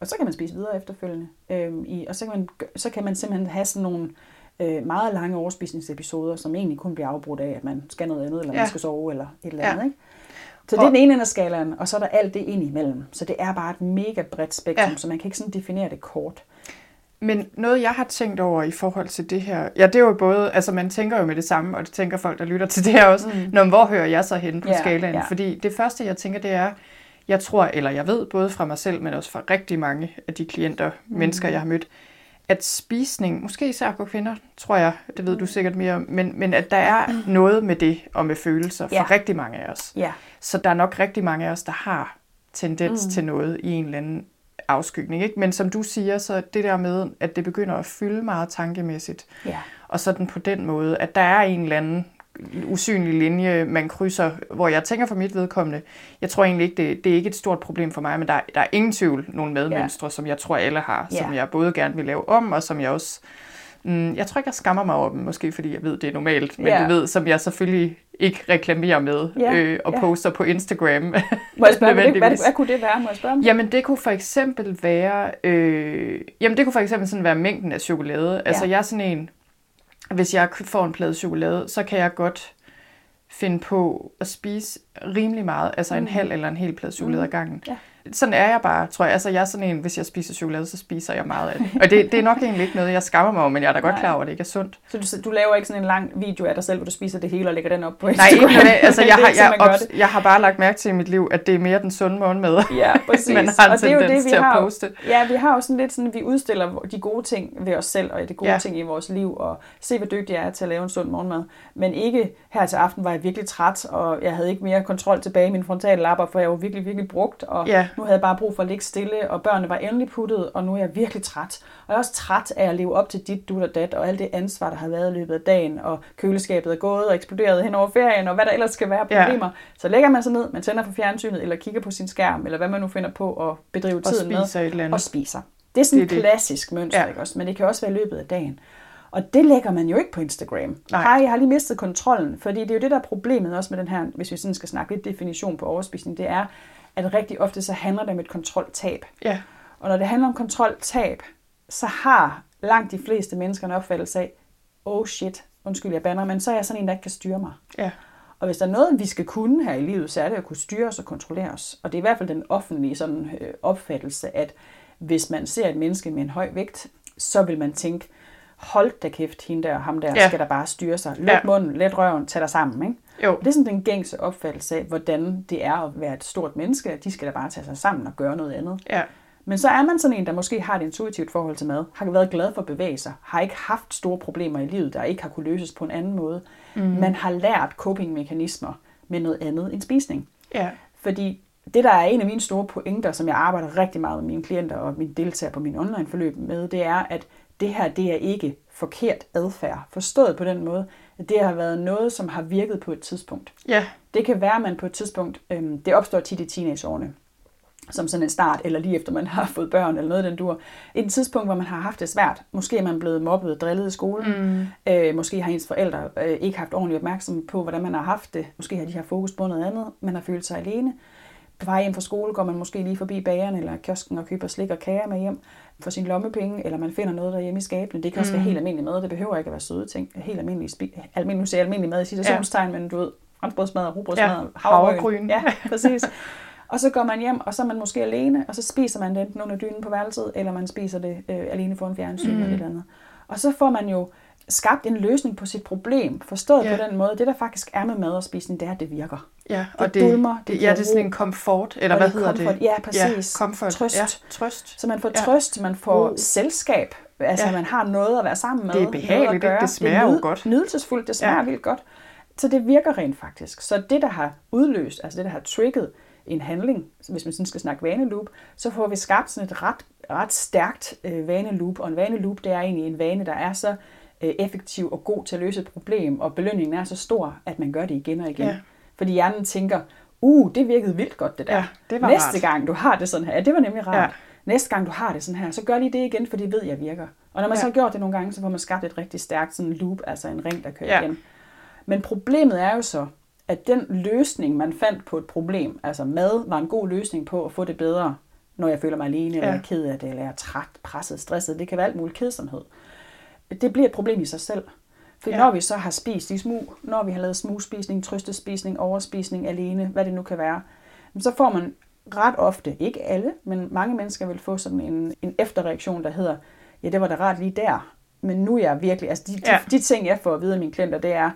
Og så kan man spise videre efterfølgende. Øhm, i, og så kan, man, så kan man simpelthen have sådan nogle øh, meget lange overspisningsepisoder, som egentlig kun bliver afbrudt af, at man skal noget andet, eller ja. man skal sove, eller et eller andet. Ja. Ikke? Så det er den ene ende af skalaen, og så er der alt det ind imellem. Så det er bare et mega bredt spektrum, ja. så man kan ikke sådan definere det kort. Men noget, jeg har tænkt over i forhold til det her, ja, det er jo både, altså man tænker jo med det samme, og det tænker folk, der lytter til det her også, mm. når hvor hører jeg så hen på ja, skalaen? Ja. Fordi det første, jeg tænker, det er, jeg tror, eller jeg ved, både fra mig selv, men også fra rigtig mange af de klienter, mm. mennesker, jeg har mødt, at spisning, måske især på kvinder, tror jeg, det ved du mm. sikkert mere om, men, men at der er mm. noget med det og med følelser for ja. rigtig mange af os. Ja. Så der er nok rigtig mange af os, der har tendens mm. til noget i en eller anden afskygning. Ikke? Men som du siger, så det der med, at det begynder at fylde meget tankemæssigt, ja. og sådan på den måde, at der er en eller anden usynlig linje, man krydser, hvor jeg tænker for mit vedkommende, jeg tror egentlig ikke, det, det er ikke et stort problem for mig, men der, der er ingen tvivl nogle medmønstre, yeah. som jeg tror alle har, yeah. som jeg både gerne vil lave om, og som jeg også, mm, jeg tror ikke, jeg skammer mig over dem, måske fordi jeg ved, det er normalt, men yeah. du ved, som jeg selvfølgelig ikke reklamerer med yeah. øh, og yeah. poster på Instagram. <laughs> Må jeg spørge, hvad, hvad, hvad kunne det være? Må jeg spørge Jamen det kunne for eksempel være, øh, jamen det kunne for eksempel sådan være mængden af chokolade. Yeah. Altså jeg er sådan en, hvis jeg får en plade chokolade, så kan jeg godt finde på at spise rimelig meget, altså en mm. halv eller en hel plade chokolade ad gangen. Ja sådan er jeg bare, tror jeg. Altså, jeg er sådan en, hvis jeg spiser chokolade, så spiser jeg meget af det. Og det, det er nok egentlig ikke noget, jeg skammer mig over, men jeg er da godt Nej. klar over, at det ikke er sundt. Så du, du laver ikke sådan en lang video af dig selv, hvor du spiser det hele og lægger den op på Instagram? Nej, <laughs> ikke Altså, jeg, har, jeg, op, jeg har bare lagt mærke til i mit liv, at det er mere den sunde morgenmad, ja, præcis. <laughs> man har en og det er jo det, vi til har, at poste. Ja, vi har jo sådan lidt sådan, vi udstiller de gode ting ved os selv, og de gode ja. ting i vores liv, og se, hvor dygtig jeg er til at lave en sund morgenmad. Men ikke her til aften var jeg virkelig træt, og jeg havde ikke mere kontrol tilbage i mine frontale lapper, for jeg var virkelig, virkelig brugt, og ja. Nu havde jeg bare brug for at ligge stille, og børnene var endelig puttet, og nu er jeg virkelig træt. Og jeg er også træt af at leve op til dit, du og dat, og alt det ansvar, der har været i løbet af dagen, og køleskabet er gået og eksploderet hen over ferien, og hvad der ellers skal være problemer. Ja. Så lægger man sig ned, man tænder for fjernsynet, eller kigger på sin skærm, eller hvad man nu finder på at bedrive tiden med, et eller andet. og spiser. Det er sådan et klassisk mønster, ja. ikke også? men det kan også være i løbet af dagen. Og det lægger man jo ikke på Instagram. Nej. Hej, jeg har lige mistet kontrollen, fordi det er jo det, der er problemet også med den her, hvis vi sådan skal snakke lidt definition på overspisning, det er, at rigtig ofte så handler det om et kontroltab. Ja. Og når det handler om kontroltab, så har langt de fleste mennesker en opfattelse af, oh shit, undskyld jeg banner, men så er jeg sådan en, der ikke kan styre mig. Ja. Og hvis der er noget, vi skal kunne her i livet, så er det at kunne styre os og kontrollere os. Og det er i hvert fald den offentlige sådan, øh, opfattelse, at hvis man ser et menneske med en høj vægt, så vil man tænke, hold da kæft, hende der og ham der, ja. skal der bare styre sig. Luk ja. munden, let røven, tag dig sammen. Ikke? Jo. Det er sådan den gængse opfattelse af, hvordan det er at være et stort menneske. De skal da bare tage sig sammen og gøre noget andet. Ja. Men så er man sådan en, der måske har et intuitivt forhold til mad, har været glad for at bevæge sig, har ikke haft store problemer i livet, der ikke har kunne løses på en anden måde. Mm. Man har lært coping-mekanismer med noget andet end spisning. Ja. Fordi det, der er en af mine store pointer, som jeg arbejder rigtig meget med mine klienter og mine deltagere på min online-forløb med, det er, at det her, det er ikke forkert adfærd. Forstået på den måde, det har været noget, som har virket på et tidspunkt. Ja. Det kan være, at man på et tidspunkt, øhm, det opstår tit i teenageårene, som sådan en start, eller lige efter man <laughs> har fået børn, eller noget den dur. Et tidspunkt, hvor man har haft det svært. Måske er man blevet mobbet og drillet i skolen. Mm. Øh, måske har ens forældre øh, ikke haft ordentlig opmærksomhed på, hvordan man har haft det. Måske har de haft fokus på noget andet. Man har følt sig alene. På vej hjem fra skole går man måske lige forbi bageren eller kiosken og køber slik og kager med hjem for sin lommepenge, eller man finder noget derhjemme i skabene. Det kan også mm. være helt almindelig mad. Det behøver ikke at være søde ting. Helt almindelig, spi- almindelig, nu siger almindelig mad i situationstegn, ja. men du ved, franskbrødsmad, rugbrødsmad, ja. havregryn. Ja, <laughs> præcis. Og så går man hjem, og så er man måske alene, og så spiser man det enten under dynen på værelset, eller man spiser det øh, alene foran fjernsyn mm. eller et andet. Og så får man jo skabt en løsning på sit problem, forstået yeah. på den måde. Det, der faktisk er med mad og spisning, det er, at det virker. Ja, og det, dulmer, det, det ja, det er sådan en komfort, eller hvad det hedder comfort. det? Ja, præcis. Ja, comfort. Trøst. Ja, trøst. Så man får Ja. trøst, man får Ro. selskab. Altså, Ja. man har noget at være sammen med. Det er behageligt, gøre. Det smager er jo godt. Nydelsesfuldt, det smager Ja. ja. vildt godt. Så det virker rent faktisk. Så det, der har udløst, altså det, der har trigget en handling, hvis man sådan skal snakke vaneloop, så får vi skabt sådan et ret, ret stærkt øh, vaneloop. Og en vaneloop, det er egentlig en vane, der er så effektiv og god til at løse et problem, og belønningen er så stor, at man gør det igen og igen. Ja. Fordi hjernen tænker, uh, det virkede vildt godt det der. Ja, det var Næste rart. gang, du har det sådan her, ja, det var nemlig rart. Ja. Næste gang, du har det sådan her, så gør lige det igen, for det ved jeg virker. Og når man Ja. så har gjort det nogle gange, så får man skabt et rigtig stærkt sådan loop, altså en ring, der kører Ja. igen. Men problemet er jo så, at den løsning, man fandt på et problem, altså mad, var en god løsning på at få det bedre, når jeg føler mig alene, eller Ja. jeg er ked af det, eller jeg er træt, presset, stresset. Det kan være alt muligt kedsomhed. Det bliver et problem i sig selv. For Ja. når vi så har spist i smug, når vi har lavet smugspisning, trøstespisning, overspisning alene, hvad det nu kan være, så får man ret ofte, ikke alle, men mange mennesker vil få sådan en, en efterreaktion, der hedder, ja, det var da rart lige der, men nu er jeg virkelig, altså de, de, Ja. de ting, jeg får at vide af mine klienter, det er,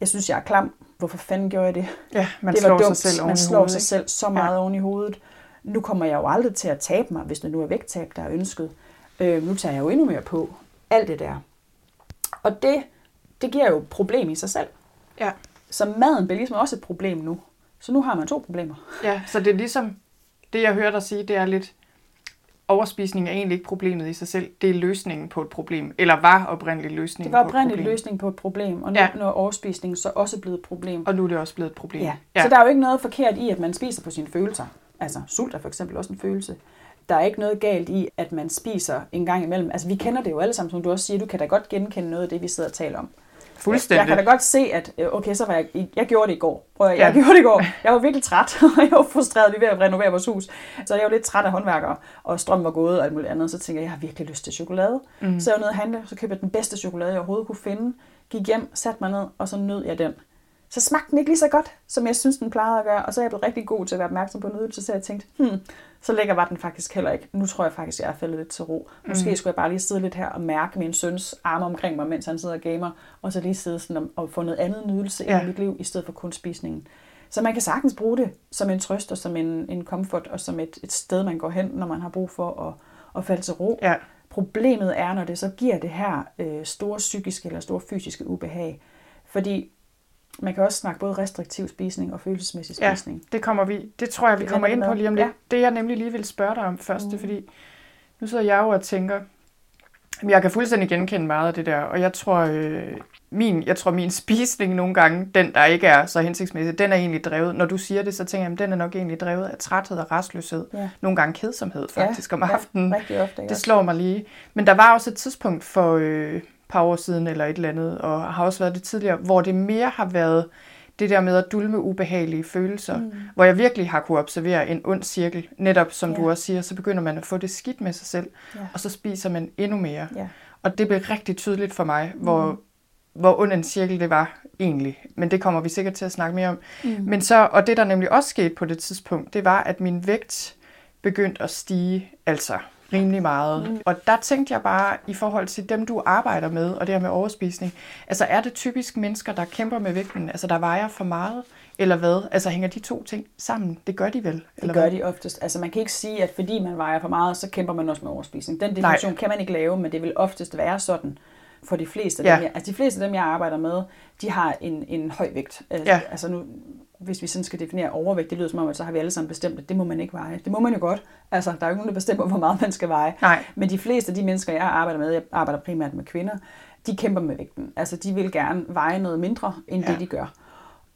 jeg synes, jeg er klam, hvorfor fanden gjorde jeg det? Ja, man det slår var dumt, sig selv man slår hovedet, sig selv så meget ja. oven i hovedet. Nu kommer jeg jo aldrig til at tabe mig, hvis det nu er vægttab, der er ønsket. Øh, nu tager jeg jo endnu mere på. Alt det der. Og det, det giver jo et problem i sig selv. Ja. Så maden bliver ligesom også et problem nu. Så nu har man to problemer. Ja, så det er ligesom, det jeg hører dig sige, det er lidt, overspisning er egentlig ikke problemet i sig selv, det er løsningen på et problem, eller var oprindeligt løsningen Det var på et oprindeligt problem. løsning på et problem, og nu, ja. nu er overspisning så også blevet et problem. Og nu er det også blevet et problem. Ja. ja. Så der er jo ikke noget forkert i, at man spiser på sine følelser. Altså, sult er for eksempel også en følelse. Der er ikke noget galt i, at man spiser en gang imellem. Altså, vi kender det jo alle sammen, som du også siger. Du kan da godt genkende noget af det, vi sidder og taler om. Fuldstændig. Jeg kan da godt se, at øh, okay, så var jeg, jeg gjorde det i går. Prøv, jeg Ja. <laughs> gjorde det i går. Jeg var virkelig træt, <laughs> og jeg var frustreret lige ved at renovere vores hus. Så jeg var lidt træt af håndværkere, og strøm var gået og alt muligt andet. Så tænkte jeg, jeg har virkelig lyst til chokolade. Mm. Så jeg var nede og handle, så købte jeg den bedste chokolade, jeg overhovedet kunne finde. Gik hjem, satte mig ned, og så nød jeg den. Så smagte den ikke lige så godt, som jeg synes, den plejede at gøre. Og så er jeg blevet rigtig god til at være opmærksom på nydelse, så jeg tænkte, hmm, så lækker var den faktisk heller ikke. Nu tror jeg faktisk, jeg er faldet lidt til ro. Måske Mm. skulle jeg bare lige sidde lidt her og mærke min søns arme omkring mig, mens han sidder og gamer, og så lige sidde sådan og, og få noget andet nydelse ja. Ind i mit liv, i stedet for kun spisningen. Så man kan sagtens bruge det som en trøst og som en, en comfort og som et, et sted, man går hen, når man har brug for at, at falde til ro. Ja. Problemet er, når det så giver det her øh, store psykiske eller store fysiske ubehag. Fordi man kan også snakke både restriktiv spisning og følelsesmæssig Ja, spisning. det kommer vi, det tror jeg, vi Det kommer ind på lige om lidt. Ja. Det jeg nemlig lige vil spørge dig om først, det er Mm. fordi, nu sidder jeg jo og tænker, jeg kan fuldstændig genkende meget af det der, og jeg tror, øh, min, jeg tror min <laughs> spisning nogle gange, den der ikke er så hensigtsmæssig, den er egentlig drevet. Når du siger det, så tænker jeg, at den er nok egentlig drevet af træthed og restløshed. Ja. Nogle gange kedsomhed faktisk om aftenen. Ja, ofte. Det slår mig lige. Men der var også et tidspunkt for øh, par år siden eller et eller andet, og har også været det tidligere, hvor det mere har været det der med at dulme ubehagelige følelser, mm. hvor jeg virkelig har kunne observere en ond cirkel. Netop som Ja. du også siger, så begynder man at få det skidt med sig selv, Ja. og så spiser man endnu mere. Ja. Og det blev rigtig tydeligt for mig, hvor, mm. hvor ond en cirkel det var egentlig. Men det kommer vi sikkert til at snakke mere om. Mm. Men så, og det der nemlig også skete på det tidspunkt, det var, at min vægt begyndte at stige, altså rimelig meget. Mm. Og der tænkte jeg bare, i forhold til dem, du arbejder med, og det her med overspisning, altså er det typisk mennesker, der kæmper med vægten, altså der vejer for meget, eller hvad? Altså hænger de to ting sammen? Det gør de vel? Det eller gør hvad? de oftest. Altså man kan ikke sige, at fordi man vejer for meget, så kæmper man også med overspisning. Den definition Nej. kan man ikke lave, men det vil oftest være sådan for de fleste af Ja. dem, jeg, altså de fleste af dem, jeg arbejder med, de har en, en høj vægt. Altså, Ja. altså nu, hvis vi sådan skal definere overvægt, det lyder som om, at så har vi alle sammen bestemt, at det må man ikke veje. Det må man jo godt. Altså, der er jo ikke nogen, der bestemmer, hvor meget man skal veje. Nej. Men de fleste af de mennesker, jeg arbejder med, jeg arbejder primært med kvinder, de kæmper med vægten. Altså, de vil gerne veje noget mindre, end ja. Det de gør.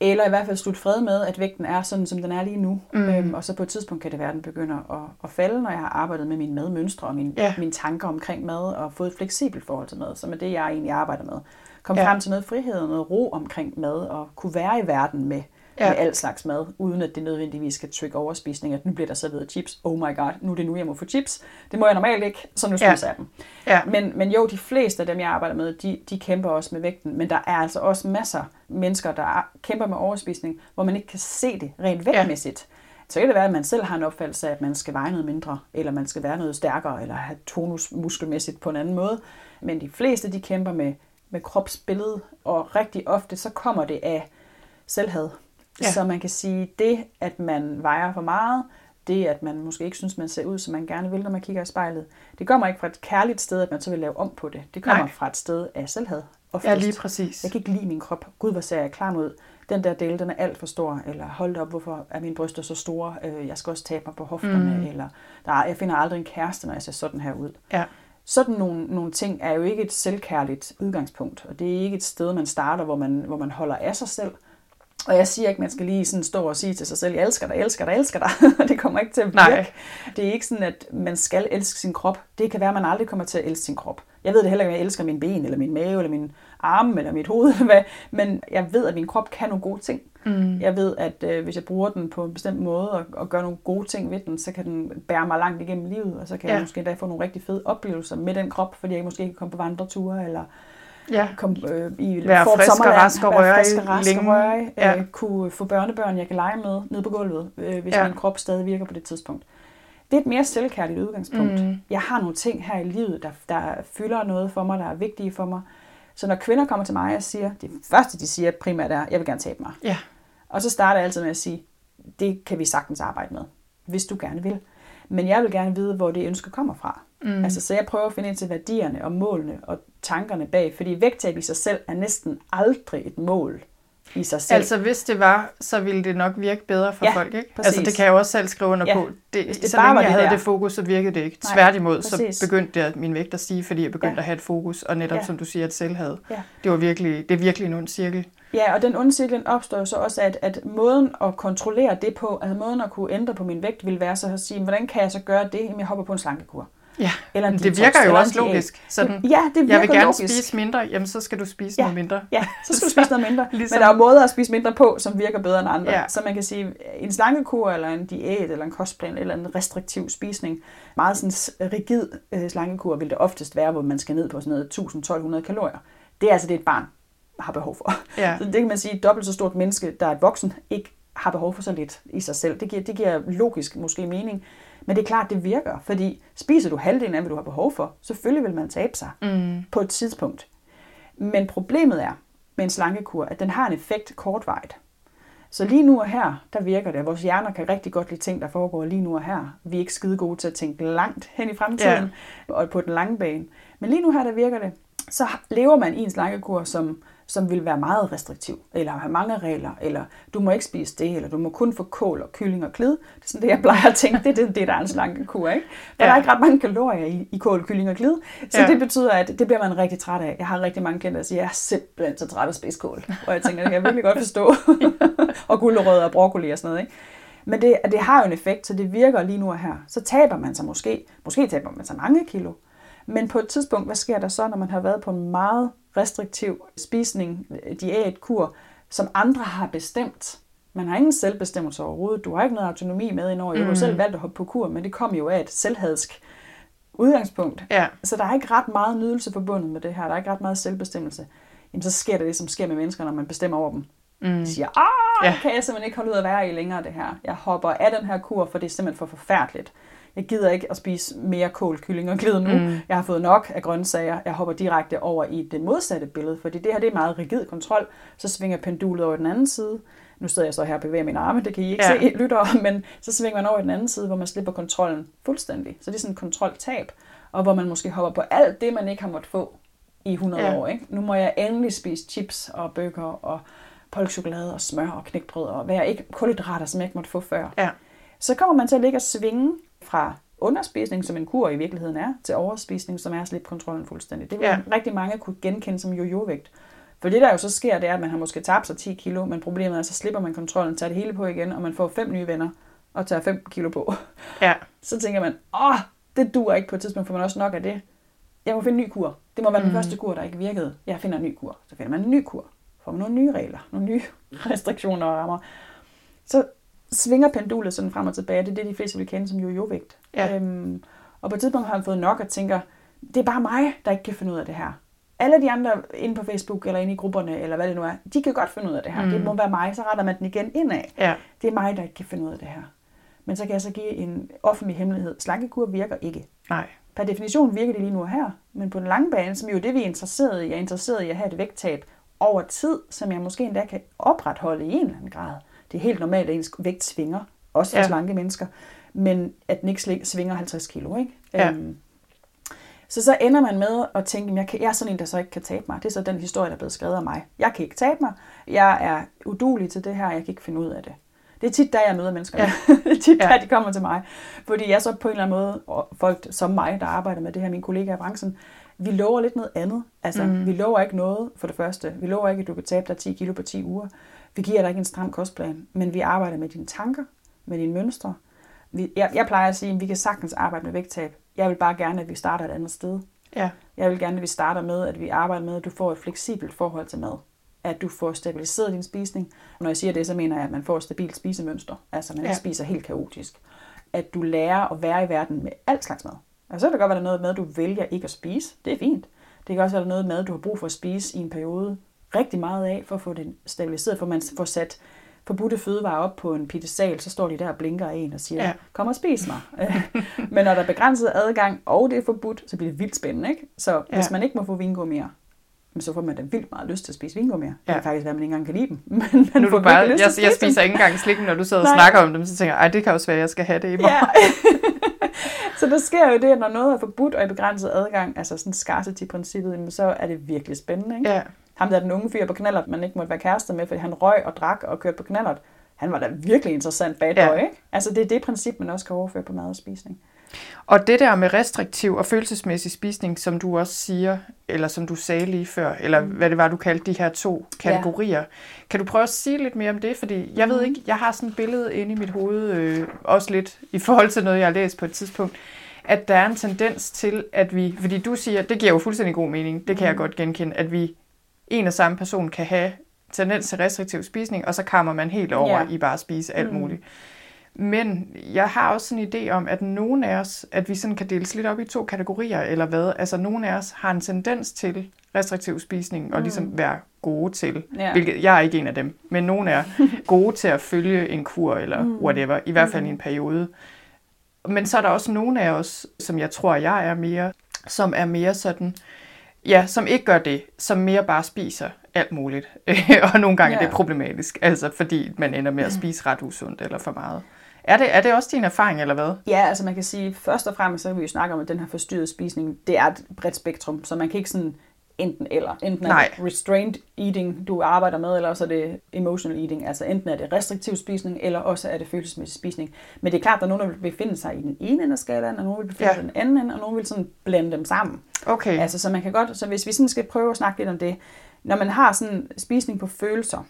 Eller i hvert fald slutte fred med, at vægten er sådan, som den er lige nu. Mm. Øhm, og så på et tidspunkt kan det være, at den begynder at, at falde, når jeg har arbejdet med mine madmønstre og mine, Ja. mine tanker omkring mad, og fået et fleksibelt forhold til mad, som er det, jeg egentlig arbejder med. Kom Ja. frem til noget frihed og noget ro omkring mad, og kunne være i verden med, Ja. ja. med al slags mad, uden at det nødvendigvis skal trigge overspisning, at nu bliver der serveret chips. Oh my god, nu er det nu, jeg må få chips. Det må jeg normalt ikke, så nu Ja. spiser jeg dem. Ja. Men, men jo, de fleste af dem, jeg arbejder med, de, de kæmper også med vægten. Men der er altså også masser af mennesker, der er- kæmper med overspisning, hvor man ikke kan se det rent vægtmæssigt. Så kan det være, at man selv har en opfattelse af, at man skal veje noget mindre, eller man skal være noget stærkere, eller have tonus muskelmæssigt på en anden måde. Men de fleste, de kæmper med, med kropsbilledet, og rigtig ofte, så kommer det af selvhad. Ja. Så man kan sige, det, at man vejer for meget, det, at man måske ikke synes, man ser ud, som man gerne vil, når man kigger i spejlet, det kommer ikke fra et kærligt sted, at man så vil lave om på det. Det kommer Nej. fra et sted af selvhed. Oftest. Ja, lige præcis. Jeg kan ikke lide min krop. Gud, hvor ser jeg klar mod. Den der del, den er alt for stor. Eller hold op, hvorfor er mine bryster så store? Øh, jeg skal også tabe mig på hofterne. Mm. Eller der er, jeg finder aldrig en kæreste, når jeg ser sådan her ud. Ja. Sådan nogle, nogle ting er jo ikke et selvkærligt udgangspunkt. Og det er ikke et sted, man starter, hvor man, hvor man holder af sig selv. Og jeg siger ikke, man skal lige sådan stå og sige til sig selv, jeg elsker dig, elsker dig, elsker dig. <laughs> det kommer ikke til at virke. Nej. Det er ikke sådan, at man skal elske sin krop. Det kan være, at man aldrig kommer til at elske sin krop. Jeg ved det heller ikke, om jeg elsker min ben, eller min mave, eller min arme, eller mit hoved, <laughs> hvad. men jeg ved, at min krop kan nogle gode ting. Mm. Jeg ved, at øh, hvis jeg bruger den på en bestemt måde, og, og gør nogle gode ting ved den, så kan den bære mig langt igennem livet, og så kan ja. jeg måske endda få nogle rigtig fede oplevelser med den krop, fordi jeg måske ikke kan komme på vandreture, eller ja. kom øh, i være frisk og rask og røre frisk og rask længe. Og røre, ja. øh, kunne få børnebørn, jeg kan lege med nede på gulvet, øh, hvis ja. min krop stadig virker på det tidspunkt. Det er et mere selvkærligt udgangspunkt. Mm. Jeg har nogle ting her i livet, der, der fylder noget for mig, der er vigtige for mig. Så når kvinder kommer til mig og siger, det første de siger primært er, jeg vil gerne tabe mig. Ja. Og så starter jeg altid med at sige, det kan vi sagtens arbejde med, hvis du gerne vil. Men jeg vil gerne vide, hvor det ønske kommer fra. Mm. Altså, så jeg prøver at finde ind til værdierne og målene og tankerne bag, fordi vægttab i sig selv er næsten aldrig et mål i sig selv. Altså hvis det var, så ville det nok virke bedre for ja, folk, ikke? Præcis. Altså det kan jeg jo også selv skrive under ja, på. Det, det så længe jeg havde der. det fokus, så virkede det ikke. Nej, Tværtimod, præcis. så begyndte det, min vægt at stige, fordi jeg begyndte ja. at have et fokus, og netop ja. som du siger, et selvhad. Ja. Det var virkelig, det er virkelig en ond cirkel. Ja, og den onde cirkel opstår så også, at, at måden at kontrollere det på, altså måden at kunne ændre på min vægt, vil være så at sige, hvordan kan jeg så gøre det? Jamen, jeg hopper på en slankekur. Ja, eller det virker jo også logisk. Sådan, ja, det virker Jeg vil gerne logisk. spise mindre, jamen så skal du spise ja, noget mindre. Ja, så skal du <laughs> spise noget mindre. ligesom... Men der er måder at spise mindre på, som virker bedre end andre. Ja. Så man kan sige, en slankekur, eller en diæt, eller en kostplan, eller en restriktiv spisning, meget sådan rigid øh, slankekur vil det oftest være, hvor man skal ned på sådan noget 1000-1200 kalorier. Det er altså det, et barn har behov for. Ja. Så det kan man sige, dobbelt så stort menneske, der er et voksen, ikke har behov for så lidt i sig selv. Det giver, det giver logisk måske mening. Men det er klart, det virker, fordi spiser du halvdelen af, hvad du har behov for, selvfølgelig vil man tabe sig mm. på et tidspunkt. Men problemet er med en slankekur, at den har en effekt kortvarigt. Så lige nu og her, der virker det. Vores hjerner kan rigtig godt lide ting, der foregår lige nu og her. Vi er ikke skide gode til at tænke langt hen i fremtiden yeah. og på den lange bane. Men lige nu her, der virker det. Så lever man i en slankekur, som som vil være meget restriktiv, eller have mange regler, eller du må ikke spise det, eller du må kun få kål og kylling og klid. Det er sådan det, jeg plejer at tænke, det er det, det der er en slankekur, ikke? For ja. der er ikke ret mange kalorier i, i kål, kylling og klid, så ja. det betyder, at det bliver man rigtig træt af. Jeg har rigtig mange kendte, der siger, jeg er simpelthen så træt af at spise kål. Og jeg tænker, det kan jeg virkelig godt forstå. <laughs> og gulerødder og broccoli og sådan noget, ikke? Men det, det har jo en effekt, så det virker lige nu og her. Så taber man sig måske, måske taber man sig mange kilo, men på et tidspunkt, hvad sker der så, når man har været på en meget restriktiv spisning, diætkur, som andre har bestemt? Man har ingen selvbestemmelse overhovedet. Du har ikke noget autonomi med indover. Jeg har mm. selv valgt at hoppe på kur, men det kom jo af et selvhadsk udgangspunkt. Ja. Så der er ikke ret meget nydelse forbundet med det her. Der er ikke ret meget selvbestemmelse. Jamen, så sker der det, som sker med mennesker, når man bestemmer over dem. Mm. De siger, ah, ja. kan jeg simpelthen ikke holde ud at være i længere det her. Jeg hopper af den her kur, for det er simpelthen for forfærdeligt jeg gider ikke at spise mere kål, kylling og glid nu. Mm. Jeg har fået nok af grøntsager. Jeg hopper direkte over i det modsatte billede, fordi det her det er meget rigid kontrol. Så svinger pendulet over den anden side. Nu sidder jeg så her og bevæger mine arme, det kan I ikke ja. se, <laughs> lytter, men så svinger man over i den anden side, hvor man slipper kontrollen fuldstændig. Så det er sådan en kontroltab, og hvor man måske hopper på alt det, man ikke har måttet få i 100 ja. år. Ikke? Nu må jeg endelig spise chips og bøger og polkchokolade og smør og knækbrød og hvad jeg ikke, kulhydrater, som jeg ikke måtte få før. Ja. Så kommer man til at ligge og svinge fra underspisning, som en kur i virkeligheden er, til overspisning, som er at slippe kontrollen fuldstændig. Det vil ja. rigtig mange kunne genkende som jojo-vægt. For det, der jo så sker, det er, at man har måske tabt sig 10 kilo, men problemet er, så slipper man kontrollen, tager det hele på igen, og man får fem nye venner, og tager 5 kilo på. Ja. <laughs> Så tænker man, åh, det duer ikke på et tidspunkt, for man også nok af det. Jeg må finde en ny kur. Det må være den mm. første kur, der ikke virkede. Jeg finder en ny kur. Så finder man en ny kur. Får man nogle nye regler, nogle nye <laughs> restriktioner og rammer. Så svinger pendulet sådan frem og tilbage. Det er det, de fleste vil kende som jojo-vægt. Ja. Øhm, og på et tidspunkt har han fået nok og tænker, det er bare mig, der ikke kan finde ud af det her. Alle de andre inde på Facebook eller inde i grupperne, eller hvad det nu er, de kan godt finde ud af det her. Mm. Det må være mig, så retter man den igen indad. Ja. Det er mig, der ikke kan finde ud af det her. Men så kan jeg så give en offentlig hemmelighed. Slankekur virker ikke. Nej. Per definition virker det lige nu og her, men på den lange bane, som jo det, vi er interesseret i, jeg er interesseret i at have et vægttab over tid, som jeg måske endda kan opretholde i en eller anden grad Det er helt normalt, at ens vægt svinger, også for Ja. slanke mennesker, men at den ikke svinger 50 kilo. Ikke? Ja. Øhm, så så ender man med at tænke, at jeg, kan, jeg er sådan en, der så ikke kan tabe mig. Det er så den historie, der er blevet skrevet af mig. Jeg kan ikke tabe mig. Jeg er udulig til det her. Jeg kan ikke finde ud af det. Det er tit, da jeg møder mennesker. Ja. <laughs> Det er tit, Ja. da de kommer til mig. Fordi jeg så på en eller anden måde, og folk som mig, der arbejder med det her, mine kollegaer i branchen, vi lover lidt noget andet. Altså, mm. vi lover ikke noget for det første. Vi lover ikke, at du kan tabe dig 10 kilo på 10 uger. Vi giver dig ikke en stram kostplan, men vi arbejder med dine tanker, med dine mønstre. Vi, jeg, jeg plejer at sige, at vi kan sagtens arbejde med vægttab. Jeg vil bare gerne, at vi starter et andet sted. Ja. Jeg vil gerne, at vi starter med, at vi arbejder med, at du får et fleksibelt forhold til mad. At du får stabiliseret din spisning. Når jeg siger det, så mener jeg, at man får et stabilt spisemønster. Altså, man Ja. ikke spiser helt kaotisk. At du lærer at være i verden med alt slags mad. Altså, så kan det godt være, der er noget mad, du vælger ikke at spise. Det er fint. Det kan også være, der er noget mad, du har brug for at spise i en periode rigtig meget af, for at få det stabiliseret, for man får sat forbudte fødevarer op på en pedestal, så står de der og blinker af en og siger, Ja. kom og spis mig. <laughs> Men når der er begrænset adgang, og det er forbudt, så bliver det vildt spændende. Ikke? Så Ja. hvis man ikke må få vingummier, men så får man da vildt meget lyst til at spise vingummier. Ja. Det kan faktisk være, at man ikke engang kan lide dem. <laughs> Men man Nu får du bare, lyst jeg, til at jeg spise dem. spiser ikke engang slik, når du sidder og Nej. snakker om dem, så tænker jeg, det kan også være, at jeg skal have det i morgen. Ja. <laughs> så der sker jo det, at når noget er forbudt og i begrænset adgang, altså sådan scarcity-princippet, så er det virkelig spændende. Ikke? Ja. Ham der den unge fyr på knallert, man ikke måtte være kærester med, fordi han røg og drak og kørte på knallert. Han var da virkelig interessant bad boy, Ja. ikke? Altså det er det princip, man også kan overføre på mad og spisning. Og det der med restriktiv og følelsesmæssig spisning, som du også siger, eller som du sagde lige før, eller hvad det var, du kaldte de her to kategorier. Ja. Kan du prøve at sige lidt mere om det? Fordi jeg ved ikke, jeg har sådan et billede inde i mit hoved, øh, også lidt i forhold til noget, jeg har læst på et tidspunkt, at der er en tendens til, at vi, fordi du siger, det giver jo fuldstændig god mening, det kan jeg godt genkende, at vi en og samme person kan have tendens til restriktiv spisning, og så kammer man helt over Ja. i bare at spise alt Mm. muligt. Men jeg har også sådan en idé om, at nogen af os, at vi sådan kan deles lidt op i to kategorier, eller hvad? Altså, nogen af os har en tendens til restriktiv spisning, og ligesom være gode til, Ja. hvilket jeg er ikke en af dem, men nogen er <laughs> gode til at følge en kur, eller Mm. whatever, i hvert fald i en periode. Men så er der også nogen af os, som jeg tror, jeg er mere, som er mere sådan, ja, som ikke gør det, som mere bare spiser alt muligt. <laughs> og nogle gange ja. er Ja. det problematisk, altså fordi man ender med at spise ret usundt eller for meget. Er det, er det også din erfaring, eller hvad? Ja, altså man kan sige, først og fremmest, så kan vi jo snakke om, at den her forstyrrede spisning, det er et bredt spektrum, så man kan ikke sådan enten eller. Enten Nej. er det restrained eating, du arbejder med, eller også er det emotional eating. Altså enten er det restriktiv spisning, eller også er det følelsesmæssig spisning. Men det er klart, at der er nogen, der vil befinde sig i den ene ende af skalaen, og nogen vil befinde Ja. sig i den anden ende, og nogen vil sådan blande dem sammen. Okay. Altså, så man kan godt, så hvis vi sådan skal prøve at snakke lidt om det, når man har sådan spisning på følelser,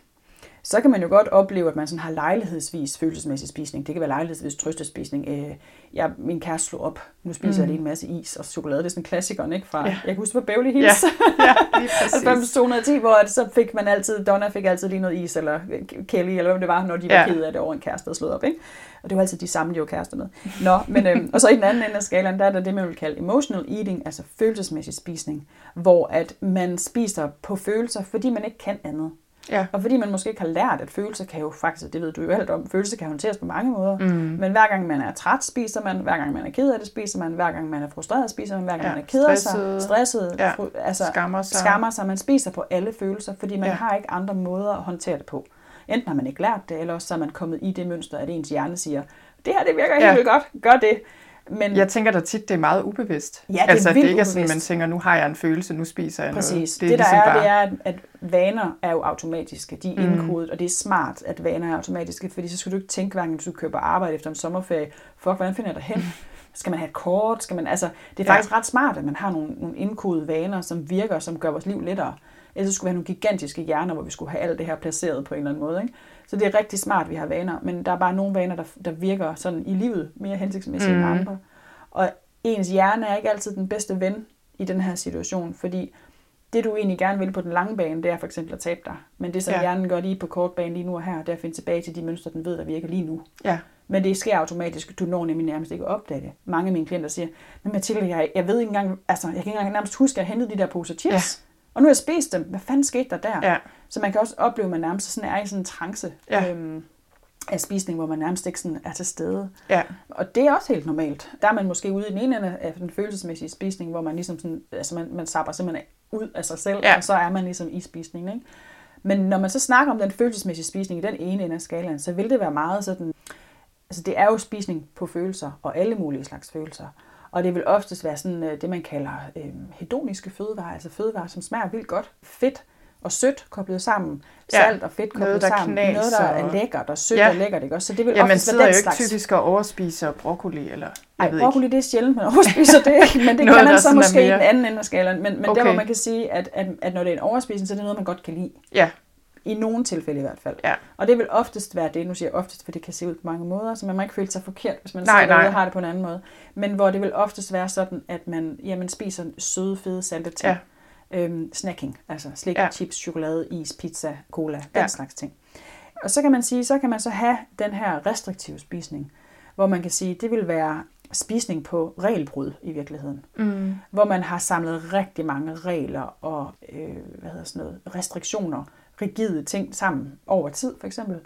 så kan man jo godt opleve, at man sådan har lejlighedsvis følelsesmæssig spisning. Det kan være lejlighedsvis trøstespisning. Øh, jeg, min kæreste slog op. Nu spiser mm. jeg lige en masse is og chokolade. Det er sådan klassikeren, ikke? Fra, Ja. ja. Jeg kan huske fra Beverly ja, Hills. ja, lige <laughs> præcis. 90 210, hvor at så fik man altid, Donna fik altid lige noget is, eller Kelly, eller hvad det var, når de var Ja. ja. kede af det over en kæreste, der slået op, ikke? Og det var altid de samme, de var kærester med. Nå, men, øhm, og så i den anden ende af skalaen, der er der det, man vil kalde emotional eating, altså følelsesmæssig spisning, hvor at man spiser på følelser, fordi man ikke kan andet. Ja. Og fordi man måske ikke har lært, at følelser kan jo faktisk, det ved du jo alt om, følelser kan håndteres på mange måder. Mm. Men hver gang man er træt, spiser man. Hver gang man er ked af det, spiser man. Hver gang man er frustreret, spiser man. Hver gang Ja, man er ked af sig, stresset, Ja, fru- altså, Skammer sig. skammer sig. Man spiser på alle følelser, fordi man Ja. har ikke andre måder at håndtere det på. Enten har man ikke lært det, eller også så er man kommet i det mønster, at ens hjerne siger, det her det virker helt Ja. vildt godt, gør det. Men Jeg tænker da tit, det er meget ubevidst. Ja, det er altså, det ikke er sådan, ubevidst. man tænker, nu har jeg en følelse, nu spiser jeg Præcis. noget. Det, det der ligesom er, bare... det er, at, vaner er jo automatiske. De er Mm. indkodet, og det er smart, at vaner er automatiske, fordi så skal du ikke tænke, hver gang du skal købe arbejde efter en sommerferie, fuck, hvordan finder jeg dig hen? Skal man have et kort? Skal man, altså, det er Ja. faktisk ret smart, at man har nogle, nogle indkodede vaner, som virker, som gør vores liv lettere. Ellers skulle vi have nogle gigantiske hjerner, hvor vi skulle have alt det her placeret på en eller anden måde. Ikke? Så det er rigtig smart, at vi har vaner, men der er bare nogle vaner, der, der virker sådan i livet mere hensigtsmæssigt mm. End andre. Og ens hjerne er ikke altid den bedste ven i den her situation, fordi det du egentlig gerne vil på den lange bane, det er for eksempel at tabe dig. Men det som ja. hjernen gør lige på kort bane lige nu og her, det er at finde tilbage til de mønstre, den ved, der virker lige nu. Ja. Men det sker automatisk. Du når nemlig nærmest ikke at opdage det. Mange af mine klienter siger, men Mathilde, jeg, jeg ved ikke engang, altså, jeg kan ikke engang nærmest huske, at jeg hentede de der poser chips. Ja. Og nu har jeg spist dem. Hvad fanden skete der der? Ja. Så man kan også opleve, at man nærmest sådan er i sådan en trance Ja. øhm, af spisning, hvor man nærmest ikke sådan er til stede. Ja. Og det er også helt normalt. Der er man måske ude i den ene ende af den følelsesmæssige spisning, hvor man ligesom sådan, altså man, man sapper simpelthen ud af sig selv, Ja. og så er man ligesom i spisningen. Ikke? Men når man så snakker om den følelsesmæssige spisning i den ene ende af skalaen, så vil det være meget sådan, altså det er jo spisning på følelser, og alle mulige slags følelser. Og det vil oftest være sådan øh, det, man kalder øh, hedoniske fødevarer, altså fødevarer, som smager vildt godt. Fedt og sødt koblet sammen. Salt ja, og fedt koblet noget, sammen. Knaser, noget, der er lækkert og sødt ja. og lækkert. Ikke? Så det vil ja, man sidder jo ikke slags. typisk og overspiser broccoli. Eller, Nej, broccoli ikke. det er sjældent, man <laughs> overspiser det. <laughs> Men det kan man så måske i den anden ende af skalaen. Men, men okay. der, hvor man kan sige, at, at, at når det er en overspisning, så er det noget, man godt kan lide. Ja. I nogle tilfælde i hvert fald. Ja. Og det vil oftest være det, nu siger jeg oftest, for det kan se ud på mange måder, så man må ikke føle sig forkert, hvis man nej, nej. har det på en anden måde. Men hvor det vil oftest være sådan, at man jamen, spiser søde, fede, salte ting. Ja. Øhm, snacking, altså slik, ja. chips, chokolade, is, pizza, cola, den ja. slags ting. Og så kan man sige, så kan man så have den her restriktive spisning, hvor man kan sige, det vil være spisning på regelbrud i virkeligheden. Mm. Hvor man har samlet rigtig mange regler og øh, hvad hedder sådan noget, restriktioner rigide ting sammen over tid, for eksempel.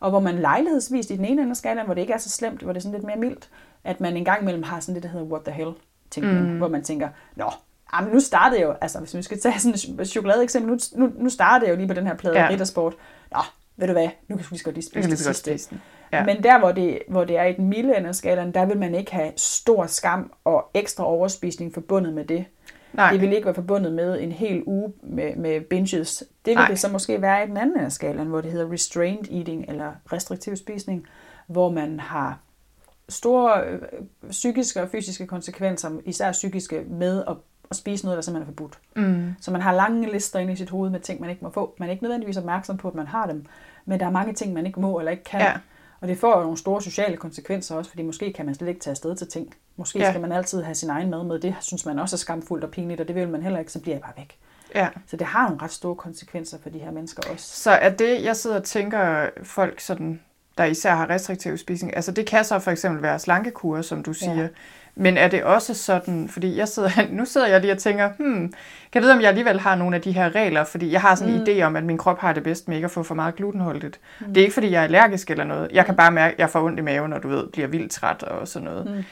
Og hvor man lejlighedsvis i den ene ende af skalaen, hvor det ikke er så slemt, hvor det er sådan lidt mere mildt, at man en gang imellem har sådan det, der hedder what the hell tænkning, mm. hvor man tænker, nå, men nu startede jeg jo, altså hvis vi skal tage sådan et chokolade eksempel, nu, nu, nu startede jeg jo lige på den her plade ja. Rittersport. Nå, ved du hvad, nu kan vi godt lige spise det sidste. Ja. Men der, hvor det, hvor det er i den milde ende af skalaen, der vil man ikke have stor skam og ekstra overspisning forbundet med det. Nej. Det vil ikke være forbundet med en hel uge med, med binges. Det vil Nej. det så måske være i den anden af skalaen, hvor det hedder restrained eating eller restriktiv spisning, hvor man har store øh, psykiske og fysiske konsekvenser, især psykiske, med at, at spise noget, der simpelthen er forbudt. Mm. Så man har lange lister inde i sit hoved med ting, man ikke må få. Man er ikke nødvendigvis opmærksom på, at man har dem, men der er mange ting, man ikke må eller ikke kan. Ja. Og det får jo nogle store sociale konsekvenser også, fordi måske kan man slet ikke tage afsted til ting. Måske ja. skal man altid have sin egen mad med. Det synes man også er skamfuldt og pinligt, og det vil man heller ikke, så bliver jeg bare væk. Ja. Så det har nogle ret store konsekvenser for de her mennesker også. Så er det, jeg sidder og tænker, folk sådan, der især har restriktiv spisning, altså det kan så for eksempel være slankekur, som du siger. Men er det også sådan, fordi jeg sidder, <laughs> nu sidder jeg lige og tænker, hmm, kan jeg vide, om jeg alligevel har nogle af de her regler, fordi jeg har sådan en mm. idé om, at min krop har det bedst med ikke at få for meget glutenholdigt. Mm. Det er ikke, fordi jeg er allergisk eller noget. Jeg kan mm. bare mærke, at jeg får ondt i maven, når du ved, bliver vildt træt og sådan noget. Mm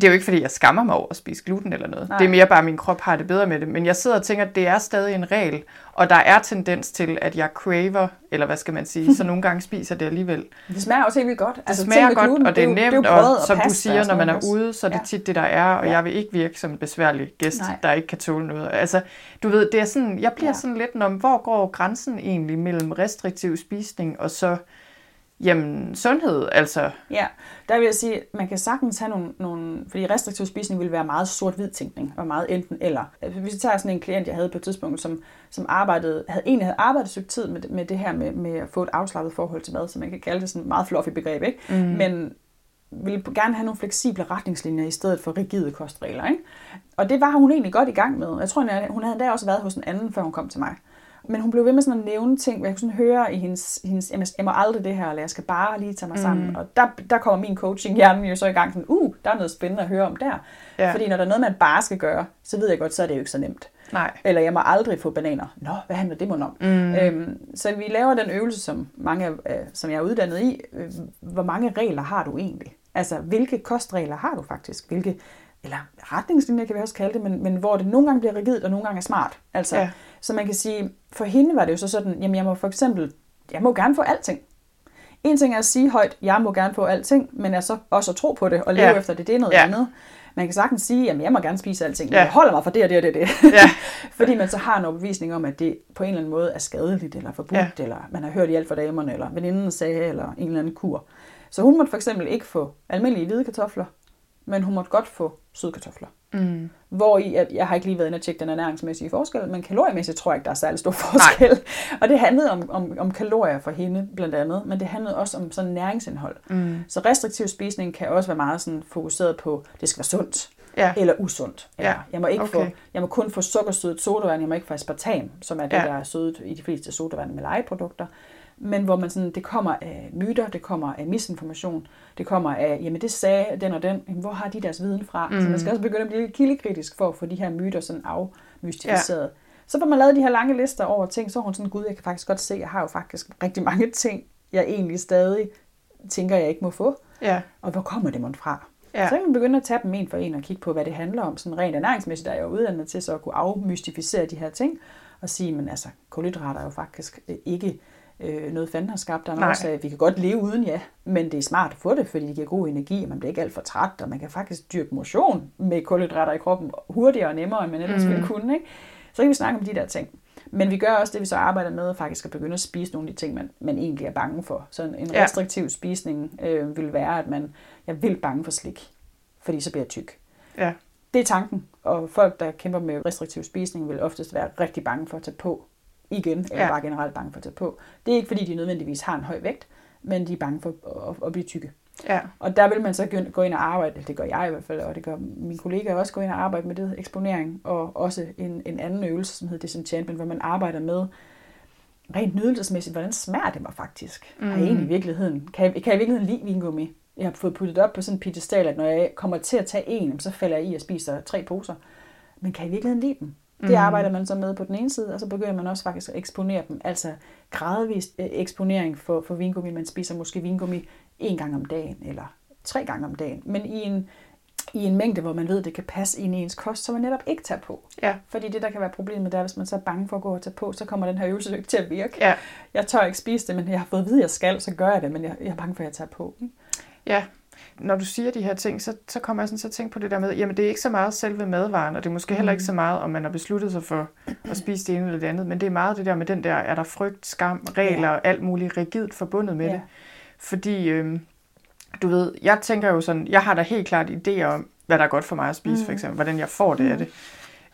det er jo ikke, fordi jeg skammer mig over at spise gluten eller noget. Nej. Det er mere bare, at min krop har det bedre med det. Men jeg sidder og tænker, at det er stadig en regel, og der er tendens til, at jeg craver, eller hvad skal man sige, så nogle gange spiser det alligevel. <laughs> Det smager også helt vildt godt. Det altså, smager godt, gluten, og det er nemt, det er og, og som du siger, når man er ude, så er det tit det, der er, og ja. jeg vil ikke virke som en besværlig gæst, Nej. der ikke kan tåle noget. Altså, du ved, det er sådan, jeg bliver ja. sådan lidt, når, hvor går grænsen egentlig mellem restriktiv spisning og så Jamen, sundhed, altså. Ja, der vil jeg sige, at man kan sagtens have nogle, nogle fordi restriktiv spisning vil være meget sort-hvid tænkning, og meget enten eller. Altså, hvis vi tager sådan en klient, jeg havde på et tidspunkt, som, som arbejdede, havde, egentlig havde arbejdet et tid med, med det her med, med at få et afslappet forhold til mad, så man kan kalde det sådan et meget fluffy begreb, ikke? Mm. Men ville gerne have nogle fleksible retningslinjer i stedet for rigide kostregler. Ikke? Og det var hun egentlig godt i gang med. Jeg tror, hun havde da også været hos en anden, før hun kom til mig. Men hun blev ved med sådan at nævne ting, hvor jeg kunne sådan høre i hendes, hendes jeg må aldrig det her, eller jeg skal bare lige tage mig sammen. Mm. Og der, der kommer min coaching hjernen jo så i gang, sådan, uh, der er noget spændende at høre om der. Ja. Fordi når der er noget, man bare skal gøre, så ved jeg godt, så er det jo ikke så nemt. Nej. Eller jeg må aldrig få bananer. Nå, hvad handler det om? Mm. Øhm, så vi laver den øvelse, som, mange, øh, som jeg er uddannet i. Øh, hvor mange regler har du egentlig? Altså, hvilke kostregler har du faktisk? Hvilke eller retningslinjer kan vi også kalde det, men, men hvor det nogle gange bliver rigidt, og nogle gange er smart. Altså, ja. Så man kan sige, for hende var det jo så sådan, jamen jeg må for eksempel, jeg må gerne få alting. En ting er at sige højt, jeg må gerne få alting, men er så også at tro på det og leve ja. efter det, det er noget ja. andet. Man kan sagtens sige, jamen jeg må gerne spise alting, men ja. jeg holder mig for det og det og det. det. Ja. <laughs> Fordi man så har en overbevisning om, at det på en eller anden måde er skadeligt eller forbudt, ja. eller man har hørt i alt for damerne, eller veninden sagde, eller en eller anden kur. Så hun måtte for eksempel ikke få almindelige hvide kartofler, men hun måtte godt få søde kartofler. Mm. Hvor i, at jeg har ikke lige været inde og tjekke den ernæringsmæssige forskel, men kaloriemæssigt tror jeg ikke, der er særlig stor forskel. Nej. <laughs> Og det handlede om, om, om kalorier for hende blandt andet, men det handlede også om sådan næringsindhold. Mm. Så restriktiv spisning kan også være meget sådan fokuseret på, det skal være sundt. Ja. Eller usundt. Ja. Jeg, må ikke okay. få, jeg må kun få sukkersødet sodavand, jeg må ikke få aspartam, som er det, ja. der er sødet i de fleste sodavand med legeprodukter men hvor man sådan, det kommer af myter, det kommer af misinformation, det kommer af, jamen det sagde den og den, jamen, hvor har de deres viden fra? Mm. Så man skal også begynde at blive kildekritisk for at få de her myter sådan afmystificeret. Ja. Så får man lavet de her lange lister over ting, så er hun sådan, gud, jeg kan faktisk godt se, jeg har jo faktisk rigtig mange ting, jeg egentlig stadig tænker, jeg ikke må få. Ja. Og hvor kommer det mon fra? Ja. Så kan man begynde at tage dem en for en og kigge på, hvad det handler om, sådan rent ernæringsmæssigt, der er jeg uddannet til så at kunne afmystificere de her ting. og sige, men altså, kulhydrater er jo faktisk øh, ikke øh, noget fanden har skabt. Der er også, at vi kan godt leve uden, ja, men det er smart at få det, fordi det giver god energi, og man bliver ikke alt for træt, og man kan faktisk dyrke motion med kulhydrater i kroppen hurtigere og nemmere, end man ellers mm. ville kunne. Ikke? Så kan vi snakke om de der ting. Men vi gør også det, vi så arbejder med, faktisk at begynde at spise nogle af de ting, man, man egentlig er bange for. Så en, en restriktiv ja. spisning øh, vil være, at man, jeg vil bange for slik, fordi så bliver jeg tyk. Ja. Det er tanken, og folk, der kæmper med restriktiv spisning, vil oftest være rigtig bange for at tage på igen, eller ja. bare generelt bange for at tage på. Det er ikke, fordi de nødvendigvis har en høj vægt, men de er bange for at, at blive tykke. Ja. Og der vil man så gå ind og arbejde, det gør jeg i hvert fald, og det gør mine kollegaer også, gå ind og arbejde med det eksponering, og også en, en anden øvelse, som hedder disenchantment, hvor man arbejder med rent nydelsesmæssigt, hvordan smager det mig faktisk? Mm. Har jeg egentlig i virkeligheden, kan jeg, kan jeg i virkeligheden lide vingummi? Jeg har fået puttet op på sådan en piedestal, at når jeg kommer til at tage en, så falder jeg i og spiser tre poser. Men kan jeg i virkeligheden lide dem? Det mm. arbejder man så med på den ene side, og så begynder man også faktisk at eksponere dem. Altså gradvist øh, eksponering for, for vingummi. Man spiser måske vingummi en gang om dagen, eller tre gange om dagen. Men i en, i en mængde, hvor man ved, det kan passe ind i ens kost, så man netop ikke tager på. Ja. Fordi det, der kan være problemet, det er, hvis man så er bange for at gå og tage på, så kommer den her øvelse ikke til at virke. Ja. Jeg tør ikke spise det, men jeg har fået at vide, at jeg skal, så gør jeg det, men jeg, jeg er bange for, at jeg tager på. Ja, når du siger de her ting, så, så kommer jeg sådan til at tænke på det der med, jamen det er ikke så meget selve madvaren, og det er måske heller ikke så mm. meget, om man har besluttet sig for at spise det ene eller det andet, men det er meget det der med den der, er der frygt, skam, regler og alt muligt rigidt forbundet med ja. det. Fordi, øhm, du ved, jeg tænker jo sådan, jeg har da helt klart idéer om, hvad der er godt for mig at spise, mm. for eksempel, hvordan jeg får det mm. af det.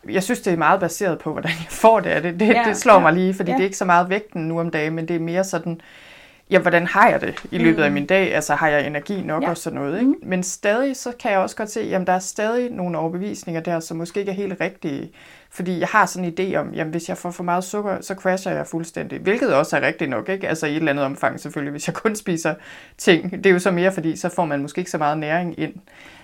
Jeg synes, det er meget baseret på, hvordan jeg får det af det. Det, ja, det slår ja, mig lige, fordi ja. det er ikke så meget vægten nu om dagen, men det er mere sådan, ja, hvordan har jeg det i løbet af mm. min dag? Altså, har jeg energi nok ja. og sådan noget? Ikke? Mm. Men stadig, så kan jeg også godt se, at der er stadig nogle overbevisninger der, som måske ikke er helt rigtige. Fordi jeg har sådan en idé om, at hvis jeg får for meget sukker, så crasher jeg fuldstændig. Hvilket også er rigtigt nok, ikke? Altså i et eller andet omfang selvfølgelig, hvis jeg <laughs> kun spiser ting. Det er jo så mere, fordi så får man måske ikke så meget næring ind.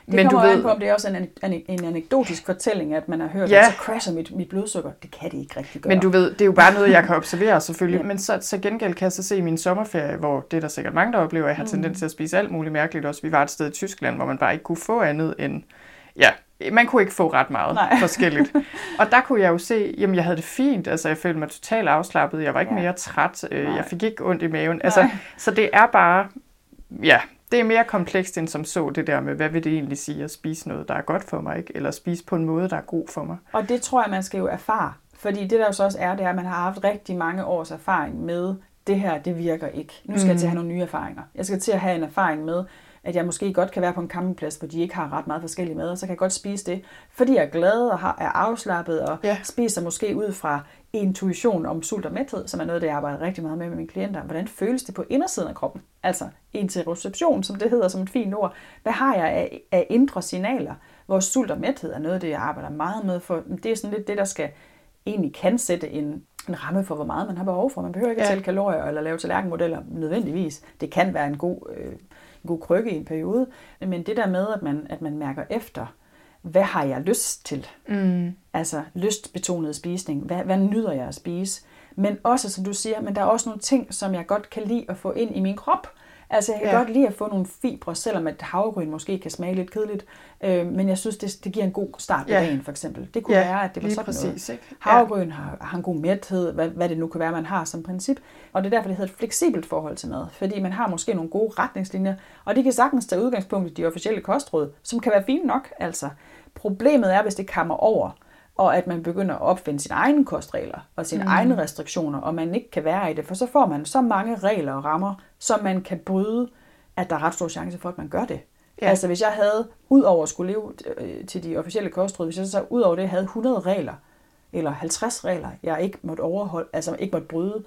Det men kommer du ved, på, om det er også en, en, en anekdotisk fortælling, at man har hørt, ja. at så crasher mit, mit blodsukker. Det kan det ikke rigtig gøre. Men du ved, det er jo bare noget, jeg kan <laughs> observere selvfølgelig. ja. Men så, så gengæld kan jeg så se i min sommerferie, hvor det er der sikkert mange, der oplever, at jeg har mm. tendens til at spise alt muligt mærkeligt også. Vi var et sted i Tyskland, hvor man bare ikke kunne få andet end, ja, man kunne ikke få ret meget Nej. <laughs> forskelligt. Og der kunne jeg jo se, jamen jeg havde det fint, altså jeg følte mig totalt afslappet, jeg var ikke ja. mere træt, øh, jeg fik ikke ondt i maven. Altså, så det er bare, ja, det er mere komplekst end som så det der med, hvad vil det egentlig sige at spise noget, der er godt for mig, ikke? eller spise på en måde, der er god for mig. Og det tror jeg, man skal jo erfare. Fordi det der jo så også er, det er, at man har haft rigtig mange års erfaring med, det her, det virker ikke. Nu skal mm. jeg til at have nogle nye erfaringer. Jeg skal til at have en erfaring med, at jeg måske godt kan være på en campingplads, hvor de ikke har ret meget forskellige mad, så kan jeg godt spise det, fordi jeg er glad og har, er afslappet og ja. spiser måske ud fra intuition om sult og mæthed, som er noget, det jeg arbejder rigtig meget med med mine klienter. Hvordan føles det på indersiden af kroppen? Altså interoception, som det hedder som et fint ord. Hvad har jeg af, af indre signaler? Hvor sult og mæthed er noget, det jeg arbejder meget med, for det er sådan lidt det, der skal egentlig kan sætte en, en ramme for, hvor meget man har behov for. Man behøver ikke at tælle kalorier eller lave tallerkenmodeller nødvendigvis. Det kan være en god, øh, god krykke i en periode. Men det der med, at man, at man mærker efter, hvad har jeg lyst til? Mm. Altså lystbetonet spisning. Hvad, hvad nyder jeg at spise? Men også, som du siger, men der er også nogle ting, som jeg godt kan lide at få ind i min krop. Altså, jeg kan ja. godt lide at få nogle fibre, selvom at havregryn måske kan smage lidt kedeligt. Øh, men jeg synes, det, det giver en god start på ja. dagen, for eksempel. Det kunne ja, være, at det var sådan præcis, noget. Ikke? Havregryn ja. har, har en god mæthed, hvad, hvad det nu kan være, man har som princip. Og det er derfor, det hedder et fleksibelt forhold til mad. Fordi man har måske nogle gode retningslinjer, og de kan sagtens tage udgangspunkt i de officielle kostråd, som kan være fine nok, altså. Problemet er, hvis det kommer over, og at man begynder at opfinde sine egne kostregler og sine mm. egne restriktioner, og man ikke kan være i det, for så får man så mange regler og rammer, som man kan bryde, at der er ret stor chance for, at man gør det. Ja. Altså hvis jeg havde, ud over at skulle leve øh, til de officielle kostråd, hvis jeg så ud over det havde 100 regler, eller 50 regler, jeg ikke måtte overholde, altså ikke måtte bryde,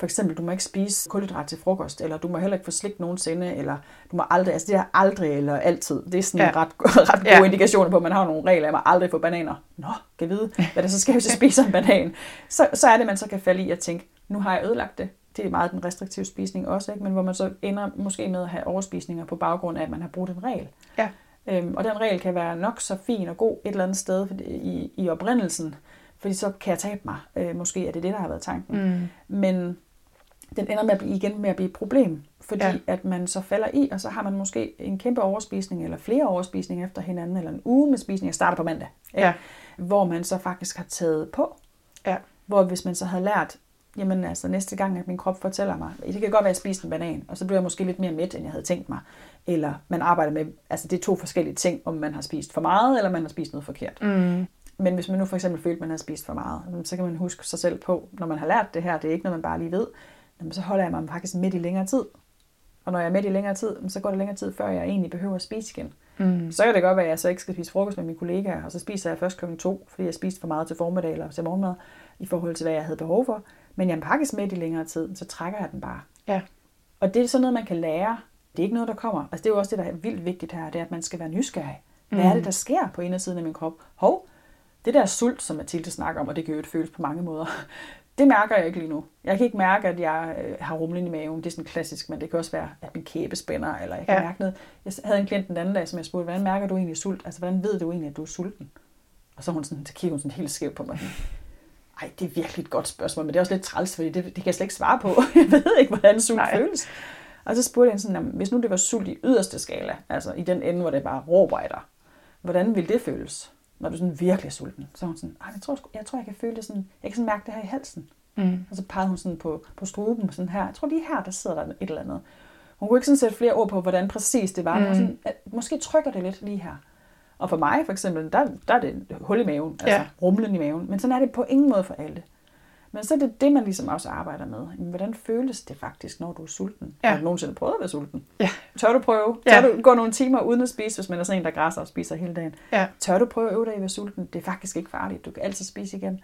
for eksempel, du må ikke spise kulhydrat til frokost, eller du må heller ikke få slik nogensinde, eller du må aldrig, altså det er aldrig eller altid. Det er sådan ja. ret, <laughs> ret gode ja. indikationer på, at man har nogle regler. Jeg må aldrig få bananer. Nå, kan vide, hvad det så skal, hvis jeg <laughs> spiser en banan. Så, så er det, man så kan falde i at tænke, nu har jeg ødelagt det. Det er meget den restriktive spisning også, ikke? men hvor man så ender måske med at have overspisninger på baggrund af, at man har brugt en regel. Ja. Øhm, og den regel kan være nok så fin og god et eller andet sted i, i oprindelsen, fordi så kan jeg tabe mig. Øh, måske er det det, der har været tanken. Mm. Men den ender med at blive, igen med at blive et problem, fordi ja. at man så falder i, og så har man måske en kæmpe overspisning, eller flere overspisninger efter hinanden, eller en uge med spisning, jeg starter på mandag, ja. hvor man så faktisk har taget på. Ja. Hvor hvis man så havde lært, jamen altså næste gang, at min krop fortæller mig, det kan godt være, at jeg spiste en banan, og så bliver jeg måske lidt mere mæt, end jeg havde tænkt mig. Eller man arbejder med, altså det er to forskellige ting, om man har spist for meget, eller man har spist noget forkert. Mm. Men hvis man nu for eksempel følte, at man har spist for meget, så kan man huske sig selv på, når man har lært det her, det er ikke noget, man bare lige ved, jamen så holder jeg mig faktisk midt i længere tid. Og når jeg er midt i længere tid, så går det længere tid, før jeg egentlig behøver at spise igen. Mm. Så kan det godt være, at jeg så ikke skal spise frokost med mine kollegaer, og så spiser jeg først klokken to, fordi jeg spiste for meget til formiddag eller til morgenmad, i forhold til, hvad jeg havde behov for. Men jeg pakkes midt i længere tid, så trækker jeg den bare. Ja. Og det er sådan noget, man kan lære. Det er ikke noget, der kommer. Altså det er jo også det, der er vildt vigtigt her, det er, at man skal være nysgerrig. Hvad er det, der sker på indersiden af min krop? Hov, det der sult, som Mathilde snakker om, og det kan jo føles på mange måder, det mærker jeg ikke lige nu. Jeg kan ikke mærke, at jeg øh, har rumlen i maven. Det er sådan klassisk, men det kan også være, at min kæbe spænder, eller jeg kan Ja. mærke noget. Jeg havde en klient den anden dag, som jeg spurgte, hvordan mærker du egentlig sult? Altså, hvordan ved du egentlig, at du er sulten? Og så, hun sådan, så kigger hun sådan helt skævt på mig. Ej, det er virkelig et godt spørgsmål, men det er også lidt træls, fordi det, det kan jeg slet ikke svare på. <laughs> Jeg ved ikke, hvordan sult Nej. føles. Og så spurgte jeg sådan, "Jamen, hvis nu det var sult i yderste skala, altså i den ende, hvor det bare råber af dig, hvordan ville det føles, når du sådan virkelig er sulten? Så hun sådan, "Ej, jeg tror, jeg tror, jeg kan føle det sådan, jeg kan sådan mærke det her i halsen. Mm. Og så pegede hun sådan på, på struben, sådan her. Jeg tror lige her, der sidder der et eller andet. Hun kunne ikke sådan sætte flere ord på, hvordan præcis det var. Mm. Mm. Sådan, at, måske trykker det lidt lige her. Og for mig for eksempel, der, der er det et hul i maven, altså Ja. rumlen i maven. Men sådan er det på ingen måde for alle. Men så er det det, man ligesom også arbejder med. Hvordan føles det faktisk, når du er sulten? Ja. Har du nogensinde prøvet at være sulten? Ja. Tør du prøve? Ja. Tør du gå nogle timer uden at spise, hvis man er sådan en, der græsser og spiser hele dagen? Ja. Tør du prøve at øve dig i at være sulten? Det er faktisk ikke farligt. Du kan altid spise igen.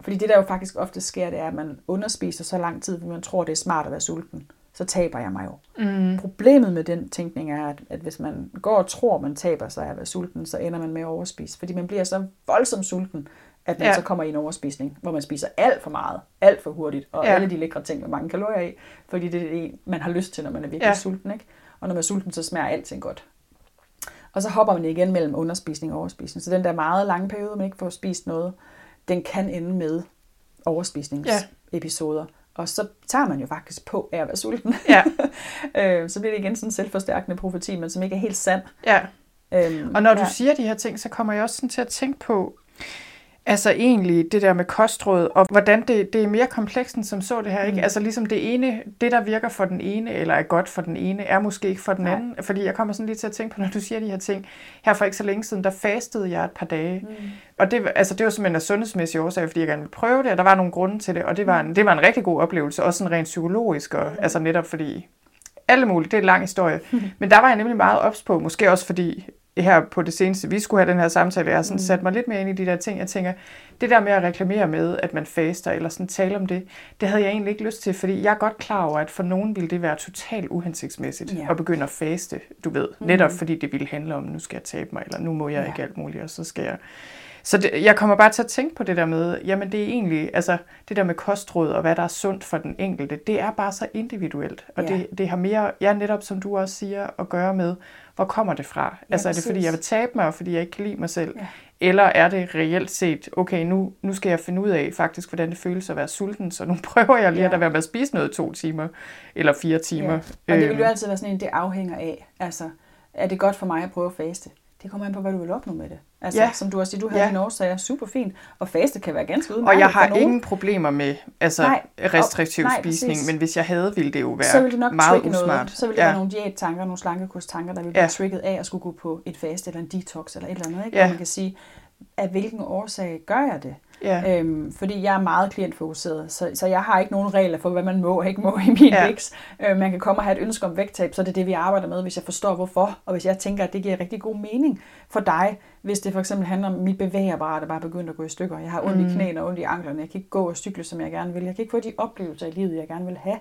Fordi det, der jo faktisk ofte sker, det er, at man underspiser så lang tid, fordi man tror, det er smart at være sulten. Så taber jeg mig jo. Mm. Problemet med den tænkning er, at, at hvis man går og tror, man taber sig af at være sulten, så ender man med at overspise. Fordi man bliver så voldsomt sulten, at man Ja. ja. så kommer i en overspisning, hvor man spiser alt for meget, alt for hurtigt, og Ja. ja. alle de lækre ting med mange kalorier i, fordi det er det, man har lyst til, når man er virkelig Ja. ja. sulten. Ikke? Og når man er sulten, så smager alting godt. Og så hopper man igen mellem underspisning og overspisning. Så den der meget lange periode, man ikke får spist noget, den kan ende med overspisningsepisoder. Og så tager man jo faktisk på af at være sulten. Ja. <laughs> øh, så bliver det igen sådan en selvforstærkende profeti, men som ikke er helt sand. ja. Øhm, Og når du ja. siger de her ting, så kommer jeg også sådan til at tænke på, altså egentlig det der med kostråd, og hvordan det, det er mere komplekst end som så det her, ikke? Mm. Altså ligesom det ene, det der virker for den ene, eller er godt for den ene, er måske ikke for den Nej. anden. Fordi jeg kommer sådan lige til at tænke på, når du siger de her ting. Her for ikke så længe siden, der fastede jeg et par dage. Mm. Og det, altså, det var simpelthen af sundhedsmæssige årsager, fordi jeg gerne ville prøve det, og der var nogle grunde til det, og det var en, det var en rigtig god oplevelse, også sådan rent psykologisk, og, altså netop fordi alle mulige, det er en lang historie. <laughs> Men der var jeg nemlig meget ops på, måske også fordi her på det seneste, vi skulle have den her samtale, jeg har sådan Mm. sat mig lidt mere ind i de der ting. Jeg tænker, det der med at reklamere med, at man faster, eller sådan tale om det, det havde jeg egentlig ikke lyst til, fordi jeg er godt klar over, at for nogen ville det være totalt uhensigtsmæssigt Ja. at begynde at faste, du ved. Mm. Netop fordi det ville handle om, nu skal jeg tabe mig, eller nu må jeg Ja. ikke alt muligt, og så skal jeg så det, jeg kommer bare til at tænke på det der med, jamen det er egentlig, altså det der med kostråd og hvad der er sundt for den enkelte, det er bare så individuelt. Og Ja. det, det har mere, ja netop som du også siger, at gøre med, hvor kommer det fra? Ja, altså er det fordi, jeg vil tabe mig, og fordi jeg ikke kan lide mig selv? Ja. Eller er det reelt set, okay, nu, nu skal jeg finde ud af faktisk, hvordan det føles at være sulten, så nu <laughs> prøver jeg lige Ja. at være med at spise noget to timer, eller fire timer. Ja. Og det vil Øhm, jo altid være sådan en, det afhænger af, altså, er det godt for mig at prøve at faste? Det kommer an på, hvad du vil opnå med det. Altså, Ja. som du også siger, du har Ja. dine årsager, super fint, og faste kan være ganske udmærket Og jeg har ingen problemer med altså, Nej, restriktiv og- nej, spisning, præcis. men hvis jeg havde, ville det jo være så vil det nok meget usmart. noget. Så vil det ja. være nogle diættanker, nogle slankekurstanker, der vil Ja. blive trigget af at skulle gå på et fast eller en detox eller et eller andet. Ikke? Ja. Hvor man kan sige, af hvilken årsag gør jeg det? Ja. Øhm, fordi jeg er meget klientfokuseret, så, så jeg har ikke nogen regler for, hvad man må og ikke må i min Ja. vækst. Øh, man kan komme og have et ønske om vægttab, så det er det, vi arbejder med, hvis jeg forstår hvorfor, og hvis jeg tænker, at det giver rigtig god mening for dig, hvis det for eksempel handler om mit bevægeapparat, der bare begyndt at gå i stykker. Jeg har ondt Mm. i knæene og ondt i anklerne, jeg kan ikke gå og cykle, som jeg gerne vil. Jeg kan ikke få de oplevelser i livet, jeg gerne vil have.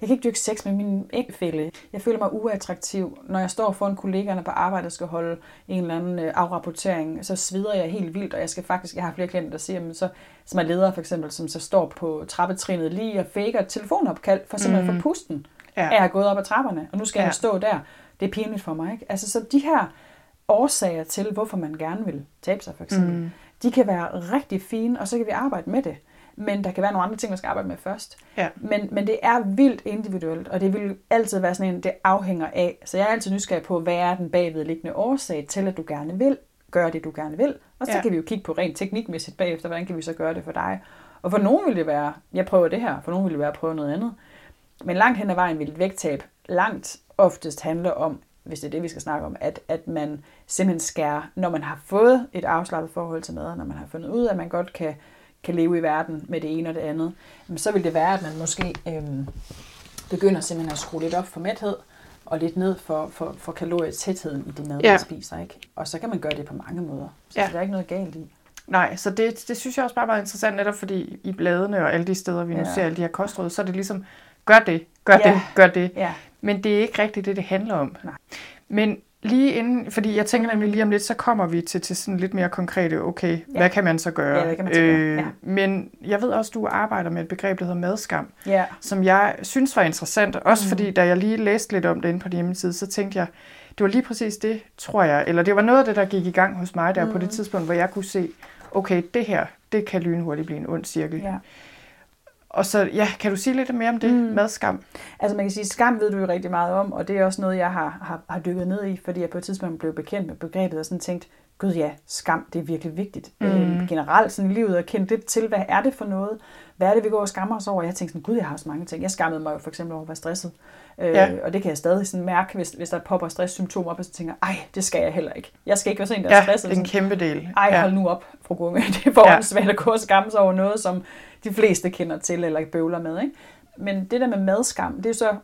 Jeg kan ikke dyrke sex med min ægfælle. Jeg føler mig uattraktiv. Når jeg står foran kollegaerne på arbejde og skal holde en eller anden øh, afrapportering, så sveder jeg helt vildt, og jeg skal faktisk, jeg har flere klienter, der siger, men så, som er ledere for eksempel, som så står på trappetrinet lige og faker et telefonopkald, for simpelthen mm. for pusten, Ja. jeg er gået op ad trapperne, og nu skal Ja. jeg stå der. Det er pinligt for mig, ikke? Altså, så de her årsager til, hvorfor man gerne vil tabe sig, for eksempel, mm. de kan være rigtig fine, og så kan vi arbejde med det. Men der kan være nogle andre ting, man skal arbejde med først. Ja. Men, men det er vildt individuelt, og det vil altid være sådan en, det afhænger af. Så jeg er altid nysgerrig på, hvad er den bagvedliggende årsag til, at du gerne vil gøre det, du gerne vil. Og så Ja. kan vi jo kigge på rent teknikmæssigt bagefter, hvordan kan vi så gøre det for dig. Og for nogen vil det være, jeg prøver det her, for nogen vil det være at prøve noget andet. Men langt hen ad vejen vil et vægttab langt oftest handle om, hvis det er det, vi skal snakke om, at, at man simpelthen skærer, når man har fået et afslappet forhold til mad, når man har fundet ud af, at man godt kan, kan leve i verden med det ene og det andet, så vil det være, at man måske øhm, begynder simpelthen at skrue lidt op for mæthed, og lidt ned for, for, for kalorietætheden i det mad, ja. man spiser. Ikke? Og så kan man gøre det på mange måder. Så ja. der er ikke noget galt i. Nej, så det, det synes jeg også bare var interessant, netop fordi i bladene og alle de steder, vi nu ja. ser alle de her kostråd, så er det ligesom, gør det, gør ja. det, gør det. Ja. Men det er ikke rigtigt det, det handler om. Nej. Men lige inden, fordi jeg tænker nemlig lige om lidt, så kommer vi til, til sådan lidt mere konkrete, okay, ja. hvad kan man så gøre? Ja, hvad kan man så gøre? Øh, ja. Men jeg ved også, du arbejder med et begreb, der hedder madskam, ja. som jeg synes var interessant, også mm. fordi da jeg lige læste lidt om det inde på din hjemmeside, så tænkte jeg, det var lige præcis det, tror jeg, eller det var noget af det, der gik i gang hos mig der mm. på det tidspunkt, hvor jeg kunne se, okay, det her, det kan lynhurtigt blive en ond cirkel. Ja. Og så, ja, kan du sige lidt mere om det mm. med skam? Altså man kan sige, skam ved du jo rigtig meget om, og det er også noget, jeg har, har, har dykket ned i, fordi jeg på et tidspunkt blev bekendt med begrebet og sådan tænkt, gud ja, skam, det er virkelig vigtigt. Mm. Øh, generelt sådan i livet at kende lidt til, hvad er det for noget? Hvad er det, vi går og skammer os over? Jeg tænkte sådan, gud, jeg har så mange ting. Jeg skammede mig jo for eksempel over at være stresset. Øh, ja. Og det kan jeg stadig sådan mærke, hvis, hvis der popper stresssymptomer op, og så tænker ej, det skal jeg heller ikke. Jeg skal ikke være sådan en, der ja, er stresset. det er en kæmpe del. Ej, hold nu op, fru Gunge. <laughs> Det er for ja. svært at gå og skamme sig over noget, som de fleste kender til eller bøvler med. Ikke? Men det der med madskam, det er så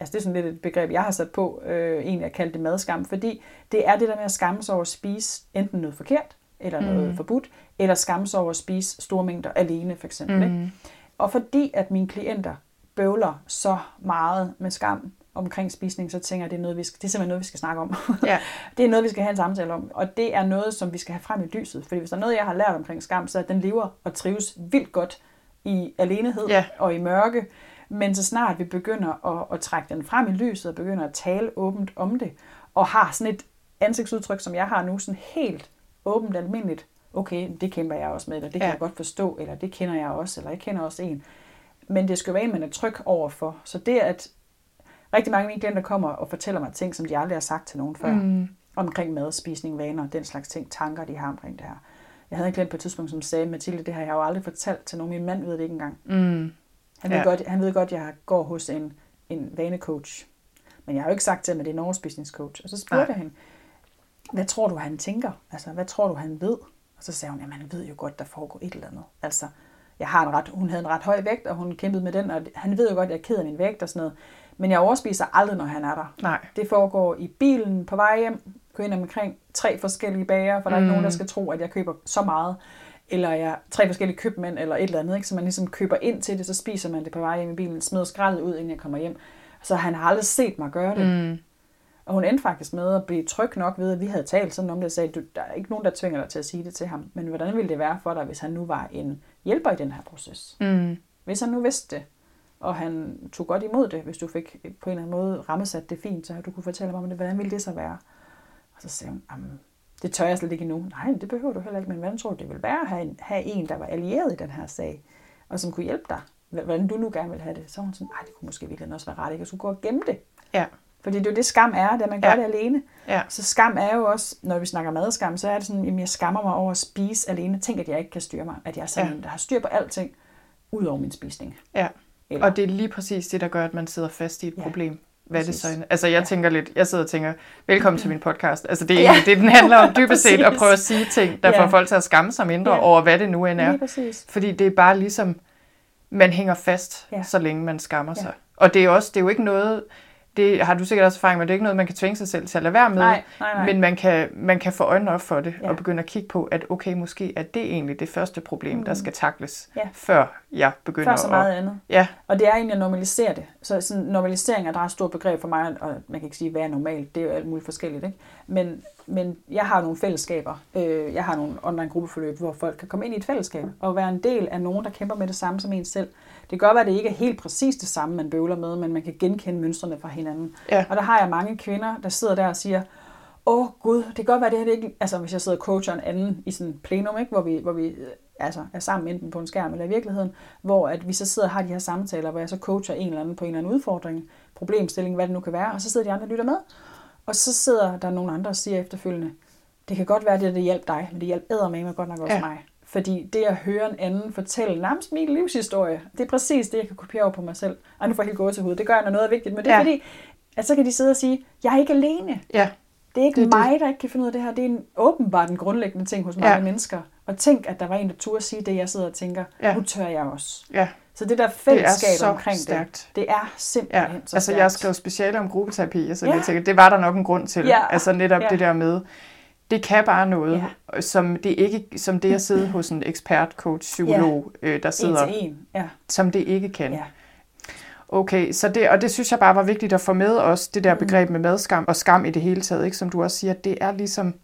altså det er sådan lidt et begreb, jeg har sat på, øh, egentlig at kalde det madskam, fordi det er det der med at skamme sig over at spise enten noget forkert, eller noget mm. forbudt, eller skamme sig over at spise store mængder alene, for eksempel. Mm. Ikke? Og fordi at mine klienter bøvler så meget med skam omkring spisning, så tænker jeg, at det er, noget, vi skal, det er simpelthen noget, vi skal snakke om. Ja. <laughs> det er noget, vi skal have en samtale om, og det er noget, som vi skal have frem i lyset. Fordi hvis der er noget, jeg har lært omkring skam, så er, at den lever og trives vildt godt i alenehed ja. og i mørke. Men så snart vi begynder at, at trække den frem i lyset og begynder at tale åbent om det, og har sådan et ansigtsudtryk, som jeg har nu, sådan helt åbent almindeligt, okay, det kæmper jeg også med, eller det kan ja. jeg godt forstå, eller det kender jeg også, eller jeg kender også en. Men det skal være en, man er tryg overfor. Så det, at rigtig mange af mine klienter kommer og fortæller mig ting, som de aldrig har sagt til nogen før, mm. omkring mad, spisning, vaner, den slags ting, tanker, de har omkring det her. Jeg havde en klient på et tidspunkt, som sagde, Mathilde, det har jeg jo aldrig fortalt til nogen. Min mand ved det ikke engang. Mm. Han, ved ja. godt, han ved godt, at jeg går hos en, en vanecoach. Men jeg har jo ikke sagt til ham, at det er en overspisningscoach. Og så spurgte jeg hende, hvad tror du, han tænker? Altså, hvad tror du, han ved? Og så sagde hun, jamen han ved jo godt, der foregår et eller andet. Altså, jeg har en ret, hun havde en ret høj vægt, og hun kæmpede med den, og han ved jo godt, at jeg er ked af min vægt og sådan noget. Men jeg overspiser aldrig, når han er der. Nej. Det foregår i bilen på vej hjem, gå ind omkring tre forskellige bager, for der er ikke nogen, der mm. skal tro, at jeg køber så meget. Eller jeg tre forskellige købmænd, eller et eller andet, ikke? så man ligesom køber ind til det, så spiser man det på vej hjem i bilen, smider skraldet ud, inden jeg kommer hjem. Så han har aldrig set mig gøre det. Mm. Og hun endte faktisk med at blive tryg nok ved, at vi havde talt sådan om det, og sagde, du, der er ikke nogen, der tvinger dig til at sige det til ham. Men hvordan ville det være for dig, hvis han nu var en hjælper i den her proces? Mm. Hvis han nu vidste det, og han tog godt imod det, hvis du fik på en eller anden måde rammesat det fint, så du kunne fortælle mig om det, hvordan ville det så være? Og så sagde hun, det tør jeg slet ikke endnu. Nej, det behøver du heller ikke, men hvordan tror du, det ville være at have en, have en, der var allieret i den her sag, og som kunne hjælpe dig? Hvordan du nu gerne vil have det? Så var hun sådan, nej, det kunne måske virkelig også være ret, ikke? at skulle gå og gemme det. Ja. Fordi det er jo det, skam er, det man gør ja. det alene. Ja. Så skam er jo også, når vi snakker madskam, så er det sådan, at jeg skammer mig over at spise alene. Tænk, at jeg ikke kan styre mig. At jeg er sådan ja. en, der har styr på alting, ud over min spisning. Ja. Eller? Og det er lige præcis det, der gør, at man sidder fast i et ja. problem. Hvad er det så? Altså jeg tænker lidt, jeg sidder og tænker, velkommen til min podcast. Altså det er ja. det, den handler om <laughs> dybest set, at prøve at sige ting, der ja. får folk til at skamme sig mindre ja. over, hvad det nu end er. Fordi det er bare ligesom, man hænger fast, ja. så længe man skammer ja. sig. Og det er, også, det er jo ikke noget, det har du sikkert også erfaring med, det er ikke noget, man kan tvinge sig selv til at lade være med, nej, nej, nej. men man kan, man kan få øjnene op for det, ja. og begynde at kigge på, at okay, måske er det egentlig det første problem, mm. der skal takles, ja. før jeg begynder Før så meget at, andet. Ja. Og det er egentlig at normalisere det. Så sådan, normalisering er et ret stort begreb for mig, og man kan ikke sige, hvad er normalt, det er jo alt muligt forskelligt. Ikke? Men, men jeg har nogle fællesskaber. Øh, jeg har nogle online gruppeforløb, hvor folk kan komme ind i et fællesskab, og være en del af nogen, der kæmper med det samme som en selv. Det kan godt være, at det ikke er helt præcis det samme, man bøvler med, men man kan genkende mønstrene fra hinanden. Ja. Og der har jeg mange kvinder, der sidder der og siger, åh oh, gud, det kan godt være, det her det ikke... Altså hvis jeg sidder og coacher en anden i sådan en plenum, ikke? Hvor, vi, hvor vi øh, altså, er sammen enten på en skærm eller i virkeligheden, hvor at vi så sidder og har de her samtaler, hvor jeg så coacher en eller anden på en eller anden udfordring, problemstilling, hvad det nu kan være, og så sidder de andre og lytter med. Og så sidder der nogle andre og siger efterfølgende, det kan godt være, at det, det hjælper dig, men det hjælper med godt nok også ja. mig Fordi det at høre en anden fortælle nærmest min livshistorie, det er præcis det, jeg kan kopiere over på mig selv. Og nu får jeg helt gåsehud. Det gør jeg, når noget er vigtigt. Men det er ja. fordi, at så kan de sidde og sige, jeg er ikke alene. Ja, Det er ikke Det det mig, der ikke kan finde ud af det her. Det er en, åbenbart en grundlæggende ting hos mange Ja. ja. mennesker. Og tænk, at der var en, der turde sige det, jeg sidder og tænker, Ja. ja. nu tør jeg også. ja. Så det der Det er fællesskab så omkring stærkt. det, det er simpelthen Ja, så altså stærkt. jeg skrev speciale om gruppeterapi, så Ja. jeg tænker, det var der nok en grund til. Ja. Altså netop Ja. det der med, det kan bare noget, Ja. som det ikke, som det at sidde hos en ekspert, coach, psykolog, øh, der en sidder, til en. Ja. som det ikke kan. Ja. Okay, så det, og det synes jeg bare var vigtigt at få med os, det der Mm. begreb med madskam og skam i det hele taget, ikke? som du også siger, det er ligesom,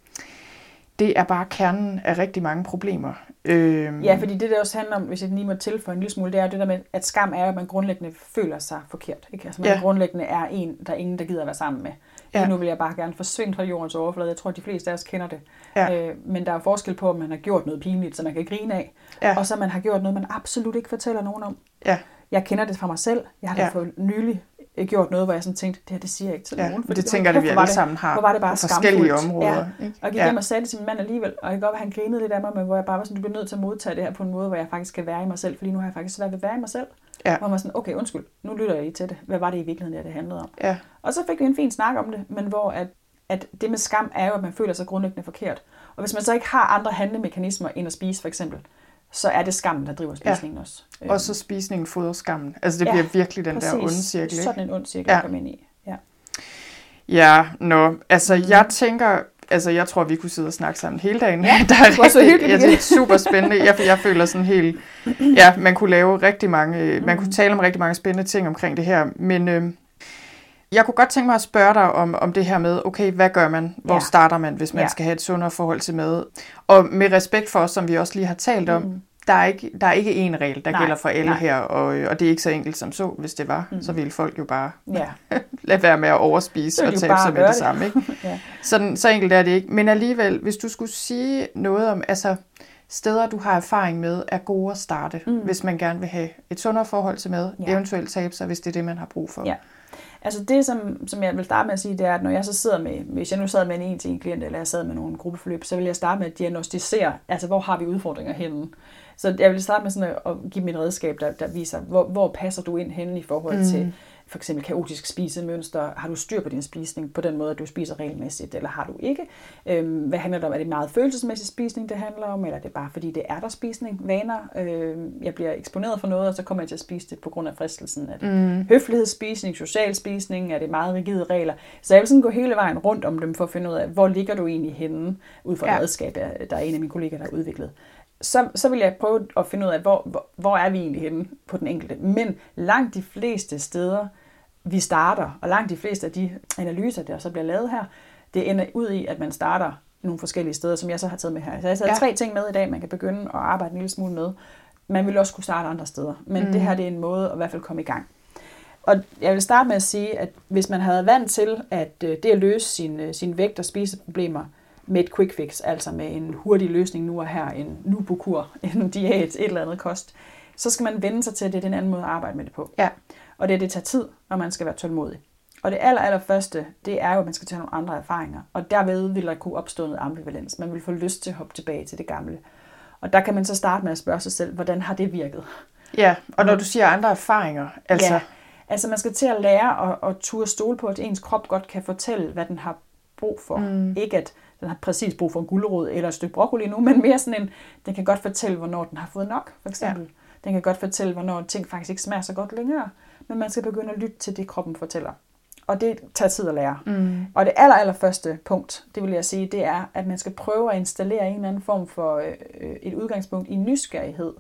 det er bare kernen af rigtig mange problemer. Øhm, ja, fordi det der også handler om, hvis jeg lige må tilføje en lille smule, det er det der med, at skam er, at man grundlæggende føler sig forkert. Ikke? Altså man Ja. grundlæggende er en, der er ingen, der gider at være sammen med. Ja. Nu vil jeg bare gerne forsvinde fra jordens overflade. Jeg tror, at de fleste af os kender det. Ja. Øh, men der er forskel på, om man har gjort noget pinligt, som man kan grine af, Ja. og så man har gjort noget, man absolut ikke fortæller nogen om. Ja. Jeg kender det fra mig selv. Jeg har da Ja. for nylig øh, gjort noget, hvor jeg sådan tænkte, det her, det siger jeg ikke til ja, nogen. men det tænker jeg, vi alle sammen har hvor var det bare på forskellige skamfuldt. områder. Ja. Ikke? Og jeg gik ja. hjem og sagde det til min mand alligevel, og jeg godt, at han grinede lidt af mig, men hvor jeg bare var sådan, du bliver nødt til at modtage det her på en måde, hvor jeg faktisk kan være i mig selv, fordi nu har jeg faktisk svært ved at være i mig selv. Ja. Hvor man var sådan, okay, undskyld, nu lytter jeg lige til det. Hvad var det i virkeligheden, det, det handlede om? Ja. Og så fik vi en fin snak om det, men hvor at, at det med skam er jo, at man føler sig grundlæggende forkert. Og hvis man så ikke har andre handlemekanismer end at spise, for eksempel, så er det skammen, der driver spisningen ja. også. Og så spisningen fodrer skammen. Altså det Ja, bliver virkelig den der Præcis. onde cirkel. Ikke? Sådan en ond cirkel, Ja. kommer ind i. Ja. Ja, nå, altså Mm. jeg tænker, altså jeg tror, vi kunne sidde og snakke sammen hele dagen. Ja, <laughs> der er det var så hyggeligt <laughs> ja, det er super spændende. Jeg, jeg føler sådan helt, <clears throat> ja, man kunne lave rigtig mange, man Mm. kunne tale om rigtig mange spændende ting omkring det her, men øh, jeg kunne godt tænke mig at spørge dig om, om det her med, okay, hvad gør man? Hvor Ja. starter man, hvis man Ja. skal have et sundere forhold til mad? Og med respekt for os, som vi også lige har talt om, Mm. der er ikke, der er ikke én regel, der Nej, gælder for alle nej. her, og, og det er ikke så enkelt som så. Hvis det var, Mm. så ville folk jo bare Ja. <laughs> lade være med at overspise og tabe sig med det det. samme. Ikke? <laughs> ja. Sådan, så enkelt er det ikke. Men alligevel, hvis du skulle sige noget om altså, steder, du har erfaring med, er gode at starte, mm. Hvis man gerne vil have et sundere forhold til mad. Ja. eventuelt tabe sig, hvis det er det, man har brug for. Ja. Altså det, som, som jeg vil starte med at sige, det er, at når jeg så sidder med, hvis jeg nu sad med en en til en klient, eller jeg sad med nogle gruppeforløb, så vil jeg starte med at diagnostisere, altså hvor har vi udfordringer henne. Så jeg vil starte med sådan at, at give dem et redskab, der, der viser, hvor, hvor passer du ind henne i forhold Mm. til for eksempel kaotisk spisemønster. Har du styr på din spisning på den måde, at du spiser regelmæssigt, eller har du ikke? Øhm, hvad handler det om? Er det meget følelsesmæssig spisning, det handler om, eller er det bare fordi, det er der spisning, vaner? Øhm, jeg bliver eksponeret for noget, og så kommer jeg til at spise det på grund af fristelsen. Er det Mm. høflighedsspisning, social spisning, er det meget rigide regler. Så jeg vil sådan gå hele vejen rundt om dem for at finde ud af, hvor ligger du egentlig henne, ud fra Ja. et redskab, der er en af mine kollegaer, der har udviklet. Så, så vil jeg prøve at finde ud af, hvor, hvor, hvor er vi egentlig henne på den enkelte. Men langt de fleste steder, vi starter, og langt de fleste af de analyser, der så bliver lavet her, det ender ud i, at man starter nogle forskellige steder, som jeg så har taget med her. Så jeg har taget Ja. tre ting med i dag, man kan begynde at arbejde en lille smule med. Man vil også kunne starte andre steder, men Mm. mm. det her det er en måde at i hvert fald komme i gang. Og jeg vil starte med at sige, at hvis man havde vant til, at øh, det at løse sine, sin vægt- og spiseproblemer med et quick fix, altså med en hurtig løsning nu og her, en nubukur, <laughs> en diæt, et eller andet kost, så skal man vende sig til, at det er den anden måde at arbejde med det på. Ja. Og det, det tager tid, og man skal være tålmodig. Og det aller, aller første, det er jo, at man skal tage nogle andre erfaringer. Og derved vil der kunne opstå noget ambivalens. Man vil få lyst til at hoppe tilbage til det gamle. Og der kan man så starte med at spørge sig selv, hvordan har det virket? Ja, og når du siger andre erfaringer, altså, Ja, altså man skal til at lære at, at turde stole på, at ens krop godt kan fortælle, hvad den har brug for. Mm. Ikke at den har præcis brug for en gulerod eller et stykke broccoli nu, men mere sådan en, den kan godt fortælle, hvornår den har fået nok, for eksempel. Ja. Den kan godt fortælle, hvornår ting faktisk ikke smager så godt længere, men man skal begynde at lytte til det, kroppen fortæller. Og det tager tid at lære. mm. Og det aller, aller første punkt, det vil jeg sige, det er, at man skal prøve at installere en eller anden form for øh, et udgangspunkt i nysgerrighed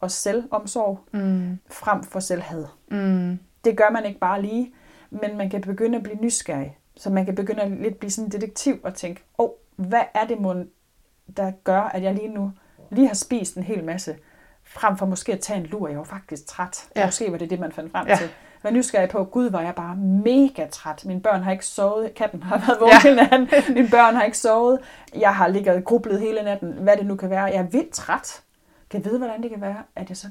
og selvomsorg Mm. frem for selvhad. Mm. Det gør man ikke bare lige, men man kan begynde at blive nysgerrig. Så man kan begynde at lidt blive sådan en detektiv og tænke, åh, oh, hvad er det, mon, der gør, at jeg lige nu lige har spist en hel masse, frem for måske at tage en lur. Jeg var faktisk træt. Ja. Måske var det det, man fandt frem Ja. til. Vær nysgerrig på, gud, var jeg bare mega træt. Mine børn har ikke sovet. Katten har været vågen Ja. hele natten. Mine børn har ikke sovet. Jeg har ligget og grublet hele natten. Hvad det nu kan være. Jeg er vildt træt. Kan jeg vide, hvordan det kan være, at jeg så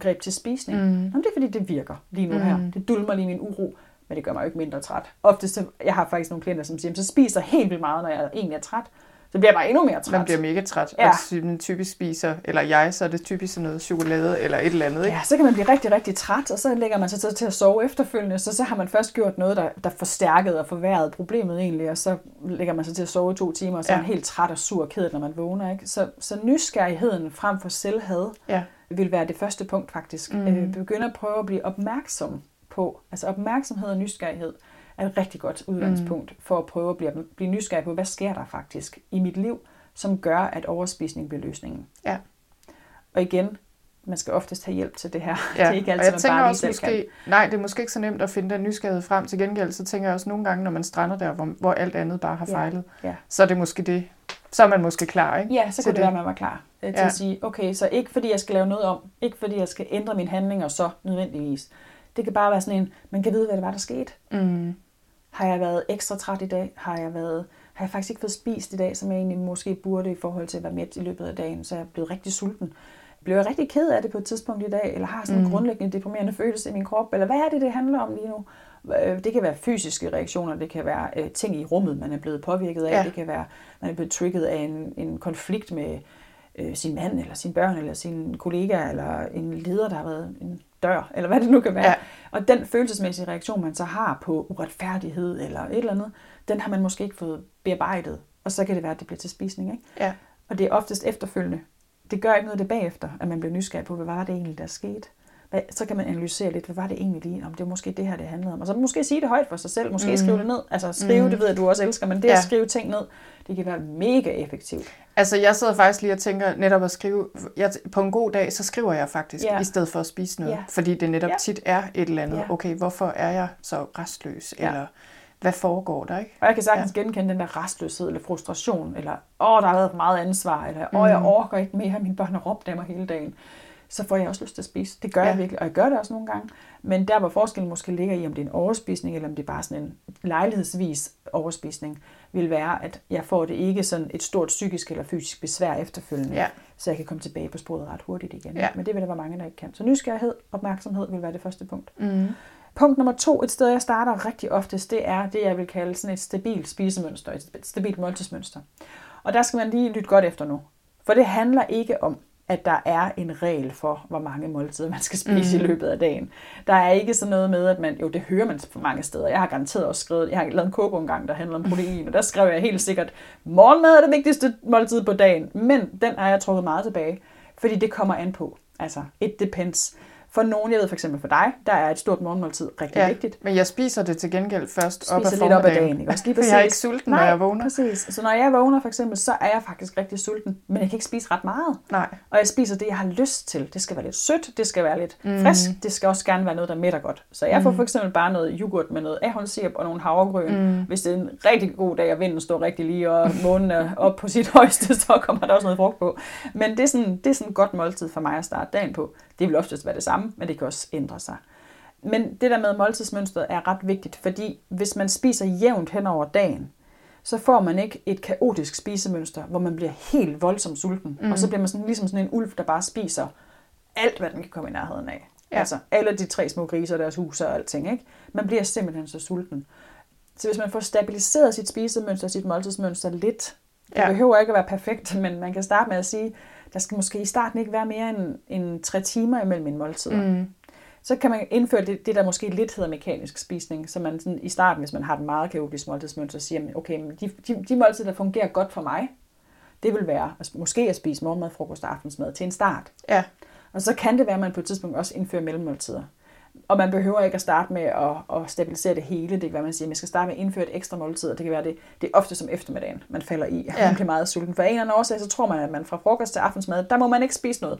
greb til spisning? Mm. Jamen, det er fordi, det virker lige nu Mm. her. Det dulmer lige min uro, men det gør mig jo ikke mindre træt. Ofte så, jeg har faktisk nogle klienter, som siger, så spiser helt vildt meget, når jeg egentlig er træt. Så bliver jeg bare endnu mere træt. Man bliver mega træt, Ja. og man typisk spiser, eller jeg, så er det typisk sådan noget chokolade eller et eller andet, ikke? Ja, så kan man blive rigtig, rigtig træt, og så lægger man sig så til at sove efterfølgende, så så har man først gjort noget, der, der forstærkede og forværrede problemet egentlig, og så lægger man sig til at sove i to timer, og så er Ja. man helt træt og sur og ked, når man vågner. Ikke? Så, så nysgerrigheden frem for selvhad Ja. vil være det første punkt faktisk. Mm. Øh, begynde at prøve at blive opmærksom på, altså opmærksomhed og nysgerrighed er et rigtig godt udgangspunkt mm. for at prøve at blive, blive nysgerrig på, hvad sker der faktisk i mit liv, som gør, at overspisning bliver løsningen. Ja. Og igen, man skal oftest have hjælp til det her. <laughs> Ja, det er ikke og altid, jeg man tænker bare også måske, kan. nej, det er måske ikke så nemt at finde den nysgerrighed frem. Til gengæld, så tænker jeg også nogle gange, når man strander der, hvor, hvor alt andet bare har Ja, fejlet, ja. så er det måske det. Så er man måske klar, ikke? Ja, så kunne det være, at man var klar øh, til Ja. at sige, okay, så ikke fordi jeg skal lave noget om, ikke fordi jeg skal ændre mine handlinger så nødvendigvis. Det kan bare være sådan en, man kan vide, hvad det var, der skete. Mm. Har jeg været ekstra træt i dag? Har jeg været har jeg faktisk ikke fået spist i dag, som jeg egentlig måske burde i forhold til at være mæt i løbet af dagen, så jeg er blevet rigtig sulten. Blev jeg rigtig ked af det på et tidspunkt i dag, eller har sådan en Mm. grundlæggende deprimerende følelse i min krop, eller hvad er det, det handler om lige nu? Øh, Det kan være fysiske reaktioner, det kan være øh, ting i rummet, man er blevet påvirket af, Ja. det kan være, man er blevet trigget af en, en konflikt med øh, sin mand, eller sin børn, eller sin kollega, eller en leder, der har været en dør, eller hvad det nu kan være. Ja. Og den følelsesmæssige reaktion, man så har på uretfærdighed eller et eller andet, den har man måske ikke fået bearbejdet, og så kan det være, at det bliver til spisning. Ikke? Ja. Og det er oftest efterfølgende. Det gør ikke noget det bagefter, at man bliver nysgerrig på, hvad var det egentlig, der skete. Hvad, så kan man analysere lidt, hvad var det egentlig lige, om det er måske det her, det handlede om. Og så måske sige det højt for sig selv, måske mm. skrive det ned. Altså skrive, mm. det ved jeg, du også elsker, men det ja. At skrive ting ned, det kan være mega effektivt. Altså, jeg sidder faktisk lige og tænker netop at skrive, jeg, på en god dag, så skriver jeg faktisk, Ja. i stedet for at spise noget. Ja. Fordi det netop Ja. tit er et eller andet, Ja. okay, hvorfor er jeg så restløs? Ja. Eller hvad foregår der, ikke? Og jeg kan sagtens ja. genkende den der restløshed eller frustration, eller åh, der har været meget ansvar, eller åh, jeg orker ikke mere, mine børn har råbt af mig hele dagen. Så får jeg også lyst til at spise. Det gør ja. Jeg virkelig, og jeg gør det også nogle gange. Men der, hvor forskellen måske ligger i, om det er en overspisning, eller om det er bare sådan en lejlighedsvis overspisning, vil være, at jeg får det ikke sådan et stort psykisk eller fysisk besvær efterfølgende, Ja. så jeg kan komme tilbage på sporet ret hurtigt igen. Ja. Men det vil der være mange, der ikke kan. Så nysgerrighed, opmærksomhed vil være det første punkt. Mm. Punkt nummer to, et sted jeg starter rigtig oftest, det er det, jeg vil kalde sådan et stabilt spisemønster, et stabilt måltidsmønster. Og der skal man lige lytte godt efter nu. For det handler ikke om, at der er en regel for, hvor mange måltider man skal spise mm. i løbet af dagen. Der er ikke sådan noget med, at man, jo det hører man på mange steder. Jeg har garanteret også skrevet, jeg har lavet en kobo engang, der handler om protein, og der skrev jeg helt sikkert, morgenmad er det vigtigste måltid på dagen, men den har jeg trukket meget tilbage, fordi det kommer an på. Altså, it depends. For nogen, jeg ved for eksempel for dig, der er et stort morgenmåltid rigtig Ja, vigtigt. men jeg spiser det til gengæld først op ad Spiser lidt op ad dagen, ikke? Også lige præcis. <laughs> jeg er ikke sulten, når Nej, jeg vågner. præcis. Så når jeg vågner for eksempel, så er jeg faktisk rigtig sulten, men jeg kan ikke spise ret meget. Nej. Og jeg spiser det, jeg har lyst til. Det skal være lidt sødt, det skal være lidt Mhm. frisk, det skal også gerne være noget, der mætter godt. Så jeg får for eksempel bare noget yoghurt med noget ahornsirup og nogle havregryn. Mhm. Hvis det er en rigtig god dag, og vinden står rigtig lige, og månen er op på sit <laughs> højeste, så kommer der også noget frugt på. Men det er sådan, det er sådan et godt måltid for mig at starte dagen på. Det vil oftest være det samme, men det kan også ændre sig. Men det der med måltidsmønstret er ret vigtigt, fordi hvis man spiser jævnt hen over dagen, så får man ikke et kaotisk spisemønster, hvor man bliver helt voldsomt sulten. Mm. Og så bliver man sådan, ligesom sådan en ulv, der bare spiser alt, hvad den kan komme i nærheden af. Ja. Altså alle de tre små griser, deres hus og alting. Ikke? Man bliver simpelthen så sulten. Så hvis man får stabiliseret sit spisemønster, sit måltidsmønster lidt, det. Ja. behøver ikke at være perfekt, <laughs> men man kan starte med at sige, der skal måske i starten ikke være mere end, end tre timer imellem mine måltider. Mm. Så kan man indføre det, det der måske lidt hedder mekanisk spisning, så man sådan, i starten, hvis man har et meget kaotisk måltidsmønster, siger man, okay, men de, de, de måltider, der fungerer godt for mig, det vil være at, måske at spise morgenmad, frokost og aftensmad til en start. Ja. Og så kan det være, at man på et tidspunkt også indfører mellemmåltider. Og man behøver ikke at starte med at, at stabilisere det hele. Det kan være, man siger, man skal starte med at indføre et ekstra måltid, og det kan være, det, det er ofte som eftermiddagen, man falder i. Ja. Man bliver meget sulten. For en eller anden årsag, så tror man, at man fra frokost til aftensmad, der må man ikke spise noget.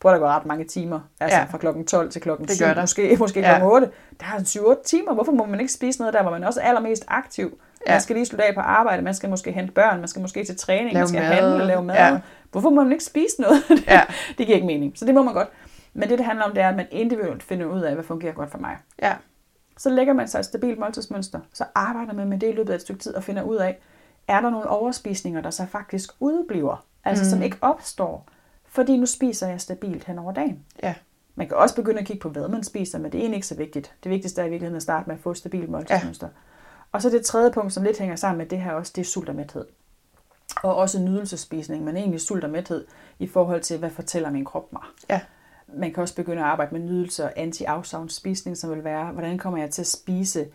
Prøv at går ret mange timer. Altså ja. Fra klokken 12 til klokken Det 7, gør der. måske, <laughs> måske Ja. klokken 8. Der er 7-8 timer. Hvorfor må man ikke spise noget der, hvor man også er allermest aktiv? Ja. Man skal lige slutte af på arbejde, man skal måske hente børn, man skal måske til træning, Lave man skal mad. handle, lave mad. Ja. Hvorfor må man ikke spise noget? <laughs> Ja. det giver ikke mening. Så det må man godt. Men det, det handler om, det er, at man individuelt finder ud af, hvad fungerer godt for mig. Ja. Så lægger man sig et stabilt måltidsmønster, så arbejder man med det i løbet af et stykke tid og finder ud af, er der nogle overspisninger, der så faktisk udebliver, altså mm. som ikke opstår, fordi nu spiser jeg stabilt hen over dagen. Ja. Man kan også begynde at kigge på, hvad man spiser, men det er egentlig ikke så vigtigt. Det vigtigste er i virkeligheden at starte med at få et stabilt måltidsmønster. Ja. Og så det tredje punkt, som lidt hænger sammen med det her også, det er sult og mæthed. Og også nydelsespisning, men egentlig sult og mæthed i forhold til, hvad fortæller min krop mig. Ja. Man kan også begynde at arbejde med nydelse og anti-afsavnsspisning, som vil være, hvordan kommer jeg til at spise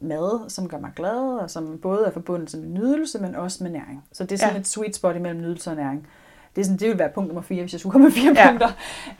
mad, som gør mig glad, og som både er forbundet med nydelse, men også med næring. Så det er sådan ja. et sweet spot imellem nydelse og næring. Det, er sådan, det vil være punkt nummer fire, hvis jeg skulle komme med fire ja. punkter.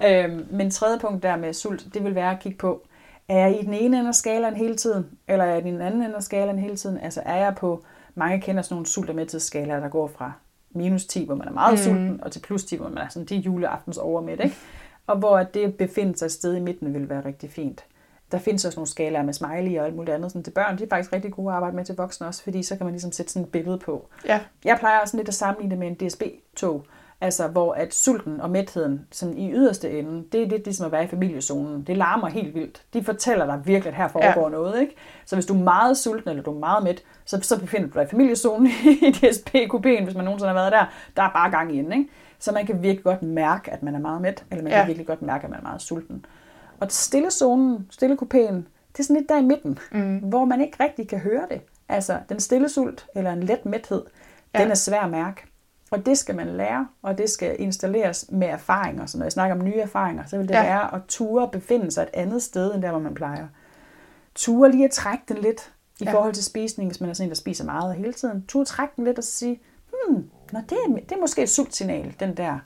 Øhm, men tredje punkt der med sult, det vil være at kigge på, er jeg i den ene ende af skalaen hele tiden, eller er jeg i den anden ende af skalaen hele tiden? Altså er jeg på, mange kender sådan nogle sult- og mæthedsskalaer, der går fra minus 10, hvor man er meget mm. sulten, og til plus 10, hvor man er sådan, det er juleaftens overmidt, ikke? Og hvor det befinder sig et sted i midten, vil være rigtig fint. Der findes også nogle skalaer med smiley og alt muligt andet sådan til børn. De er faktisk rigtig gode at arbejde med til voksne også, fordi så kan man ligesom sætte sådan et billede på. Ja. Jeg plejer sådan lidt at sammenligne det med en DSB-tog. Altså, hvor at sulten og mætheden sådan i yderste ende, det er lidt ligesom at være i familiezonen. Det larmer helt vildt. De fortæller dig virkelig, at her foregår ja. noget. Ikke? Så hvis du er meget sulten, eller du er meget mæt, så, så befinder du dig i familiezonen <laughs> i DSP-kupéen, hvis man nogensinde har været der. Der er bare gang i den. Ikke? Så man kan virkelig godt mærke, at man er meget mæt, eller man ja. kan virkelig godt mærke, at man er meget sulten. Og stille zonen, stille kupéen, det er sådan lidt der i midten, mm. hvor man ikke rigtig kan høre det. Altså, den stille sult, eller en let mæthed, ja. den er svær at mærke. Og det skal man lære, og det skal installeres med erfaringer. Så når jeg snakker om nye erfaringer, så vil det ja. være at ture befinde sig et andet sted, end der, hvor man plejer. Ture lige at trække den lidt i ja. forhold til spisning, hvis man er sådan en, der spiser meget hele tiden. Ture trække den lidt og sige, hmm, nå, det, er, det er måske et sultsignal, den der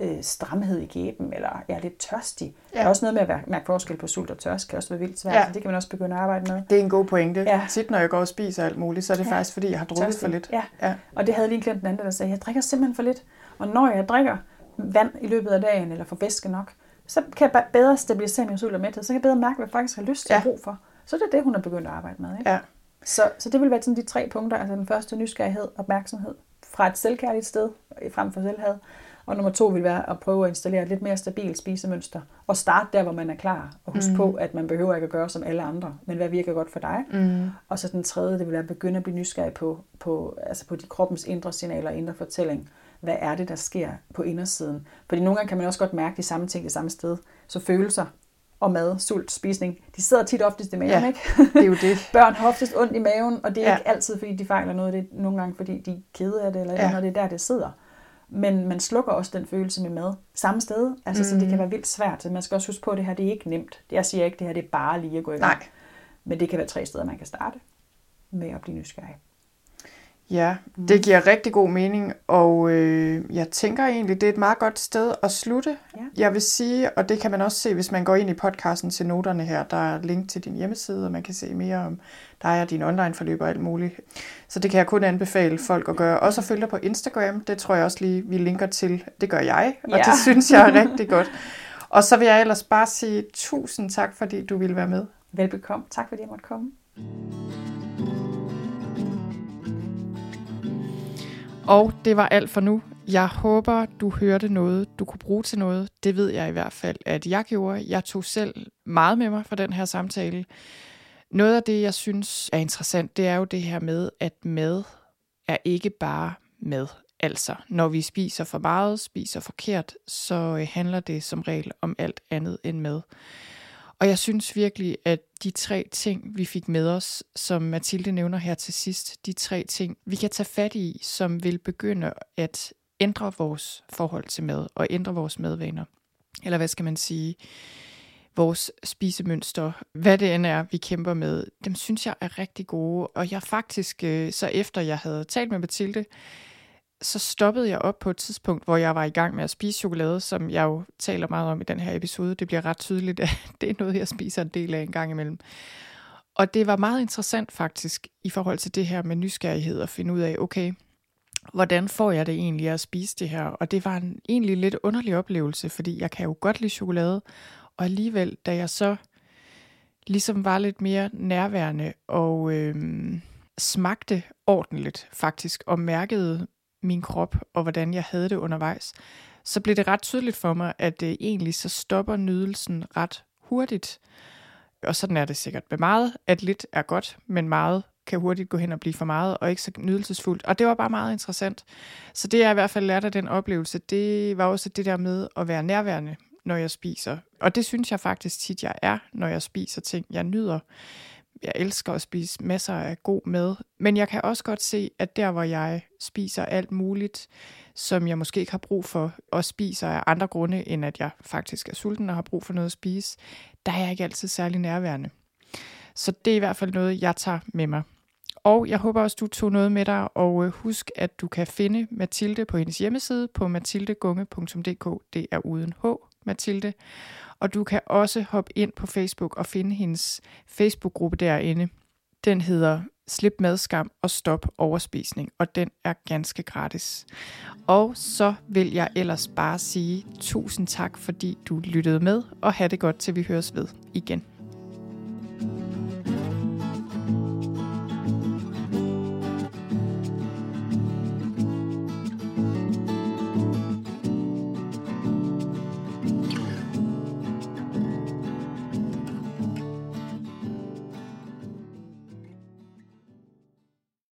øh, stramhed i gæben, eller jeg er lidt tørstig. Ja. Der er også noget med at mærke forskel på sult og tørst, kan også være vildt svært, ja. så det kan man også begynde at arbejde med. Det er en god pointe. Ja. Tit når jeg går og spiser alt muligt, så er det ja. faktisk fordi, jeg har drukket tørstig. for lidt. Ja. ja, og det havde lige en klient den anden, der sagde, jeg drikker simpelthen for lidt. Og når jeg drikker vand i løbet af dagen, eller får væske nok, så kan jeg bedre stabilisere min sult og mæthed, så kan jeg bedre mærke, hvad jeg faktisk har lyst til ja. at brug for. Så det er det, hun har begyndt at arbejde med. Ikke? Ja. Så, så det vil være sådan de tre punkter. Altså den første nysgerrighed, opmærksomhed fra et selvkærligt sted, frem for selvhed. Og nummer to vil være at prøve at installere et lidt mere stabilt spisemønster. Og starte der, hvor man er klar. Og huske mm. på, at man behøver ikke at gøre som alle andre, men hvad virker godt for dig. Mm. Og så den tredje, det vil være at begynde at blive nysgerrig på, på, altså på de kroppens indre signaler og indre fortælling. Hvad er det, der sker på indersiden? Fordi nogle gange kan man også godt mærke de samme ting det samme sted. Så følelser og mad, sult, spisning, de sidder tit oftest i maven, ja, ikke? det er jo det. <laughs> Børn har oftest ondt i maven, og det er ja. ikke altid, fordi de fejler noget. Det er nogle gange, fordi de er kede af det, eller ja. noget, det er der, det sidder men man slukker også den følelse med mad samme sted, altså, mm. så det kan mhm. være vildt svært. Så man skal også huske på, at det her det er ikke nemt. Jeg siger ikke, at det her det er bare lige at gå i gang. Nej. Men det kan være tre steder, man kan starte med at blive nysgerrig. Ja, mm. det giver rigtig god mening, og øh, jeg tænker egentlig, det er et meget godt sted at slutte. Ja. Jeg vil sige, og det kan man også se, hvis man går ind i podcasten til noterne her, der er link til din hjemmeside, og man kan se mere om dig og din online-forløb og alt muligt. Så det kan jeg kun anbefale folk at gøre. Også at følge dig på Instagram, det tror jeg også lige, vi linker til. Det gør jeg, og ja. det <laughs> synes jeg er rigtig godt. Og så vil jeg ellers bare sige tusind tak, fordi du ville være med. Velbekomme. Tak fordi jeg måtte komme. Og det var alt for nu. Jeg håber, du hørte noget, du kunne bruge til noget. Det ved jeg i hvert fald, at jeg gjorde. Jeg tog selv meget med mig fra den her samtale. Noget af det, jeg synes er interessant, det er jo det her med, at mad er ikke bare mad. Altså, når vi spiser for meget, spiser forkert, så øh, handler det som regel om alt andet end mad. Og jeg synes virkelig, at de tre ting, vi fik med os, som Mathilde nævner her til sidst, de tre ting, vi kan tage fat i, som vil begynde at ændre vores forhold til mad og ændre vores madvaner. Eller hvad skal man sige? Vores spisemønster, hvad det end er, vi kæmper med, dem synes jeg er rigtig gode. Og jeg faktisk, øh, så efter jeg havde talt med Mathilde, så stoppede jeg op på et tidspunkt, hvor jeg var i gang med at spise chokolade, som jeg jo taler meget om i den her episode. Det bliver ret tydeligt, at <laughs> det er noget, jeg spiser en del af en gang imellem. Og det var meget interessant faktisk i forhold til det her med nysgerrighed at finde ud af, okay, hvordan får jeg det egentlig at spise det her? Og det var en egentlig lidt underlig oplevelse, fordi jeg kan jo godt lide chokolade, og alligevel, da jeg så ligesom var lidt mere nærværende og øhm, smagte ordentligt faktisk, og mærkede min krop, og hvordan jeg havde det undervejs, så blev det ret tydeligt for mig, at det egentlig så stopper nydelsen ret hurtigt. Og sådan er det sikkert med meget, at lidt er godt, men meget kan hurtigt gå hen og blive for meget, og ikke så nydelsesfuldt. Og det var bare meget interessant. Så det jeg i hvert fald lærte af den oplevelse, det var også det der med at være nærværende, når jeg spiser. Og det synes jeg faktisk tit, jeg er, når jeg spiser ting, jeg nyder jeg elsker at spise masser af god mad, men jeg kan også godt se, at der, hvor jeg spiser alt muligt, som jeg måske ikke har brug for, og spiser af andre grunde, end at jeg faktisk er sulten og har brug for noget at spise, der er jeg ikke altid særlig nærværende. Så det er i hvert fald noget, jeg tager med mig. Og jeg håber også, du tog noget med dig, og øh, husk, at du kan finde Mathilde på hendes hjemmeside på mathildegunge.dk. Det er uden H, Mathilde. Og du kan også hoppe ind på Facebook og finde hendes Facebook-gruppe derinde. Den hedder Slip madskam og stop overspisning, og den er ganske gratis. Og så vil jeg ellers bare sige tusind tak, fordi du lyttede med, og have det godt til vi høres ved igen.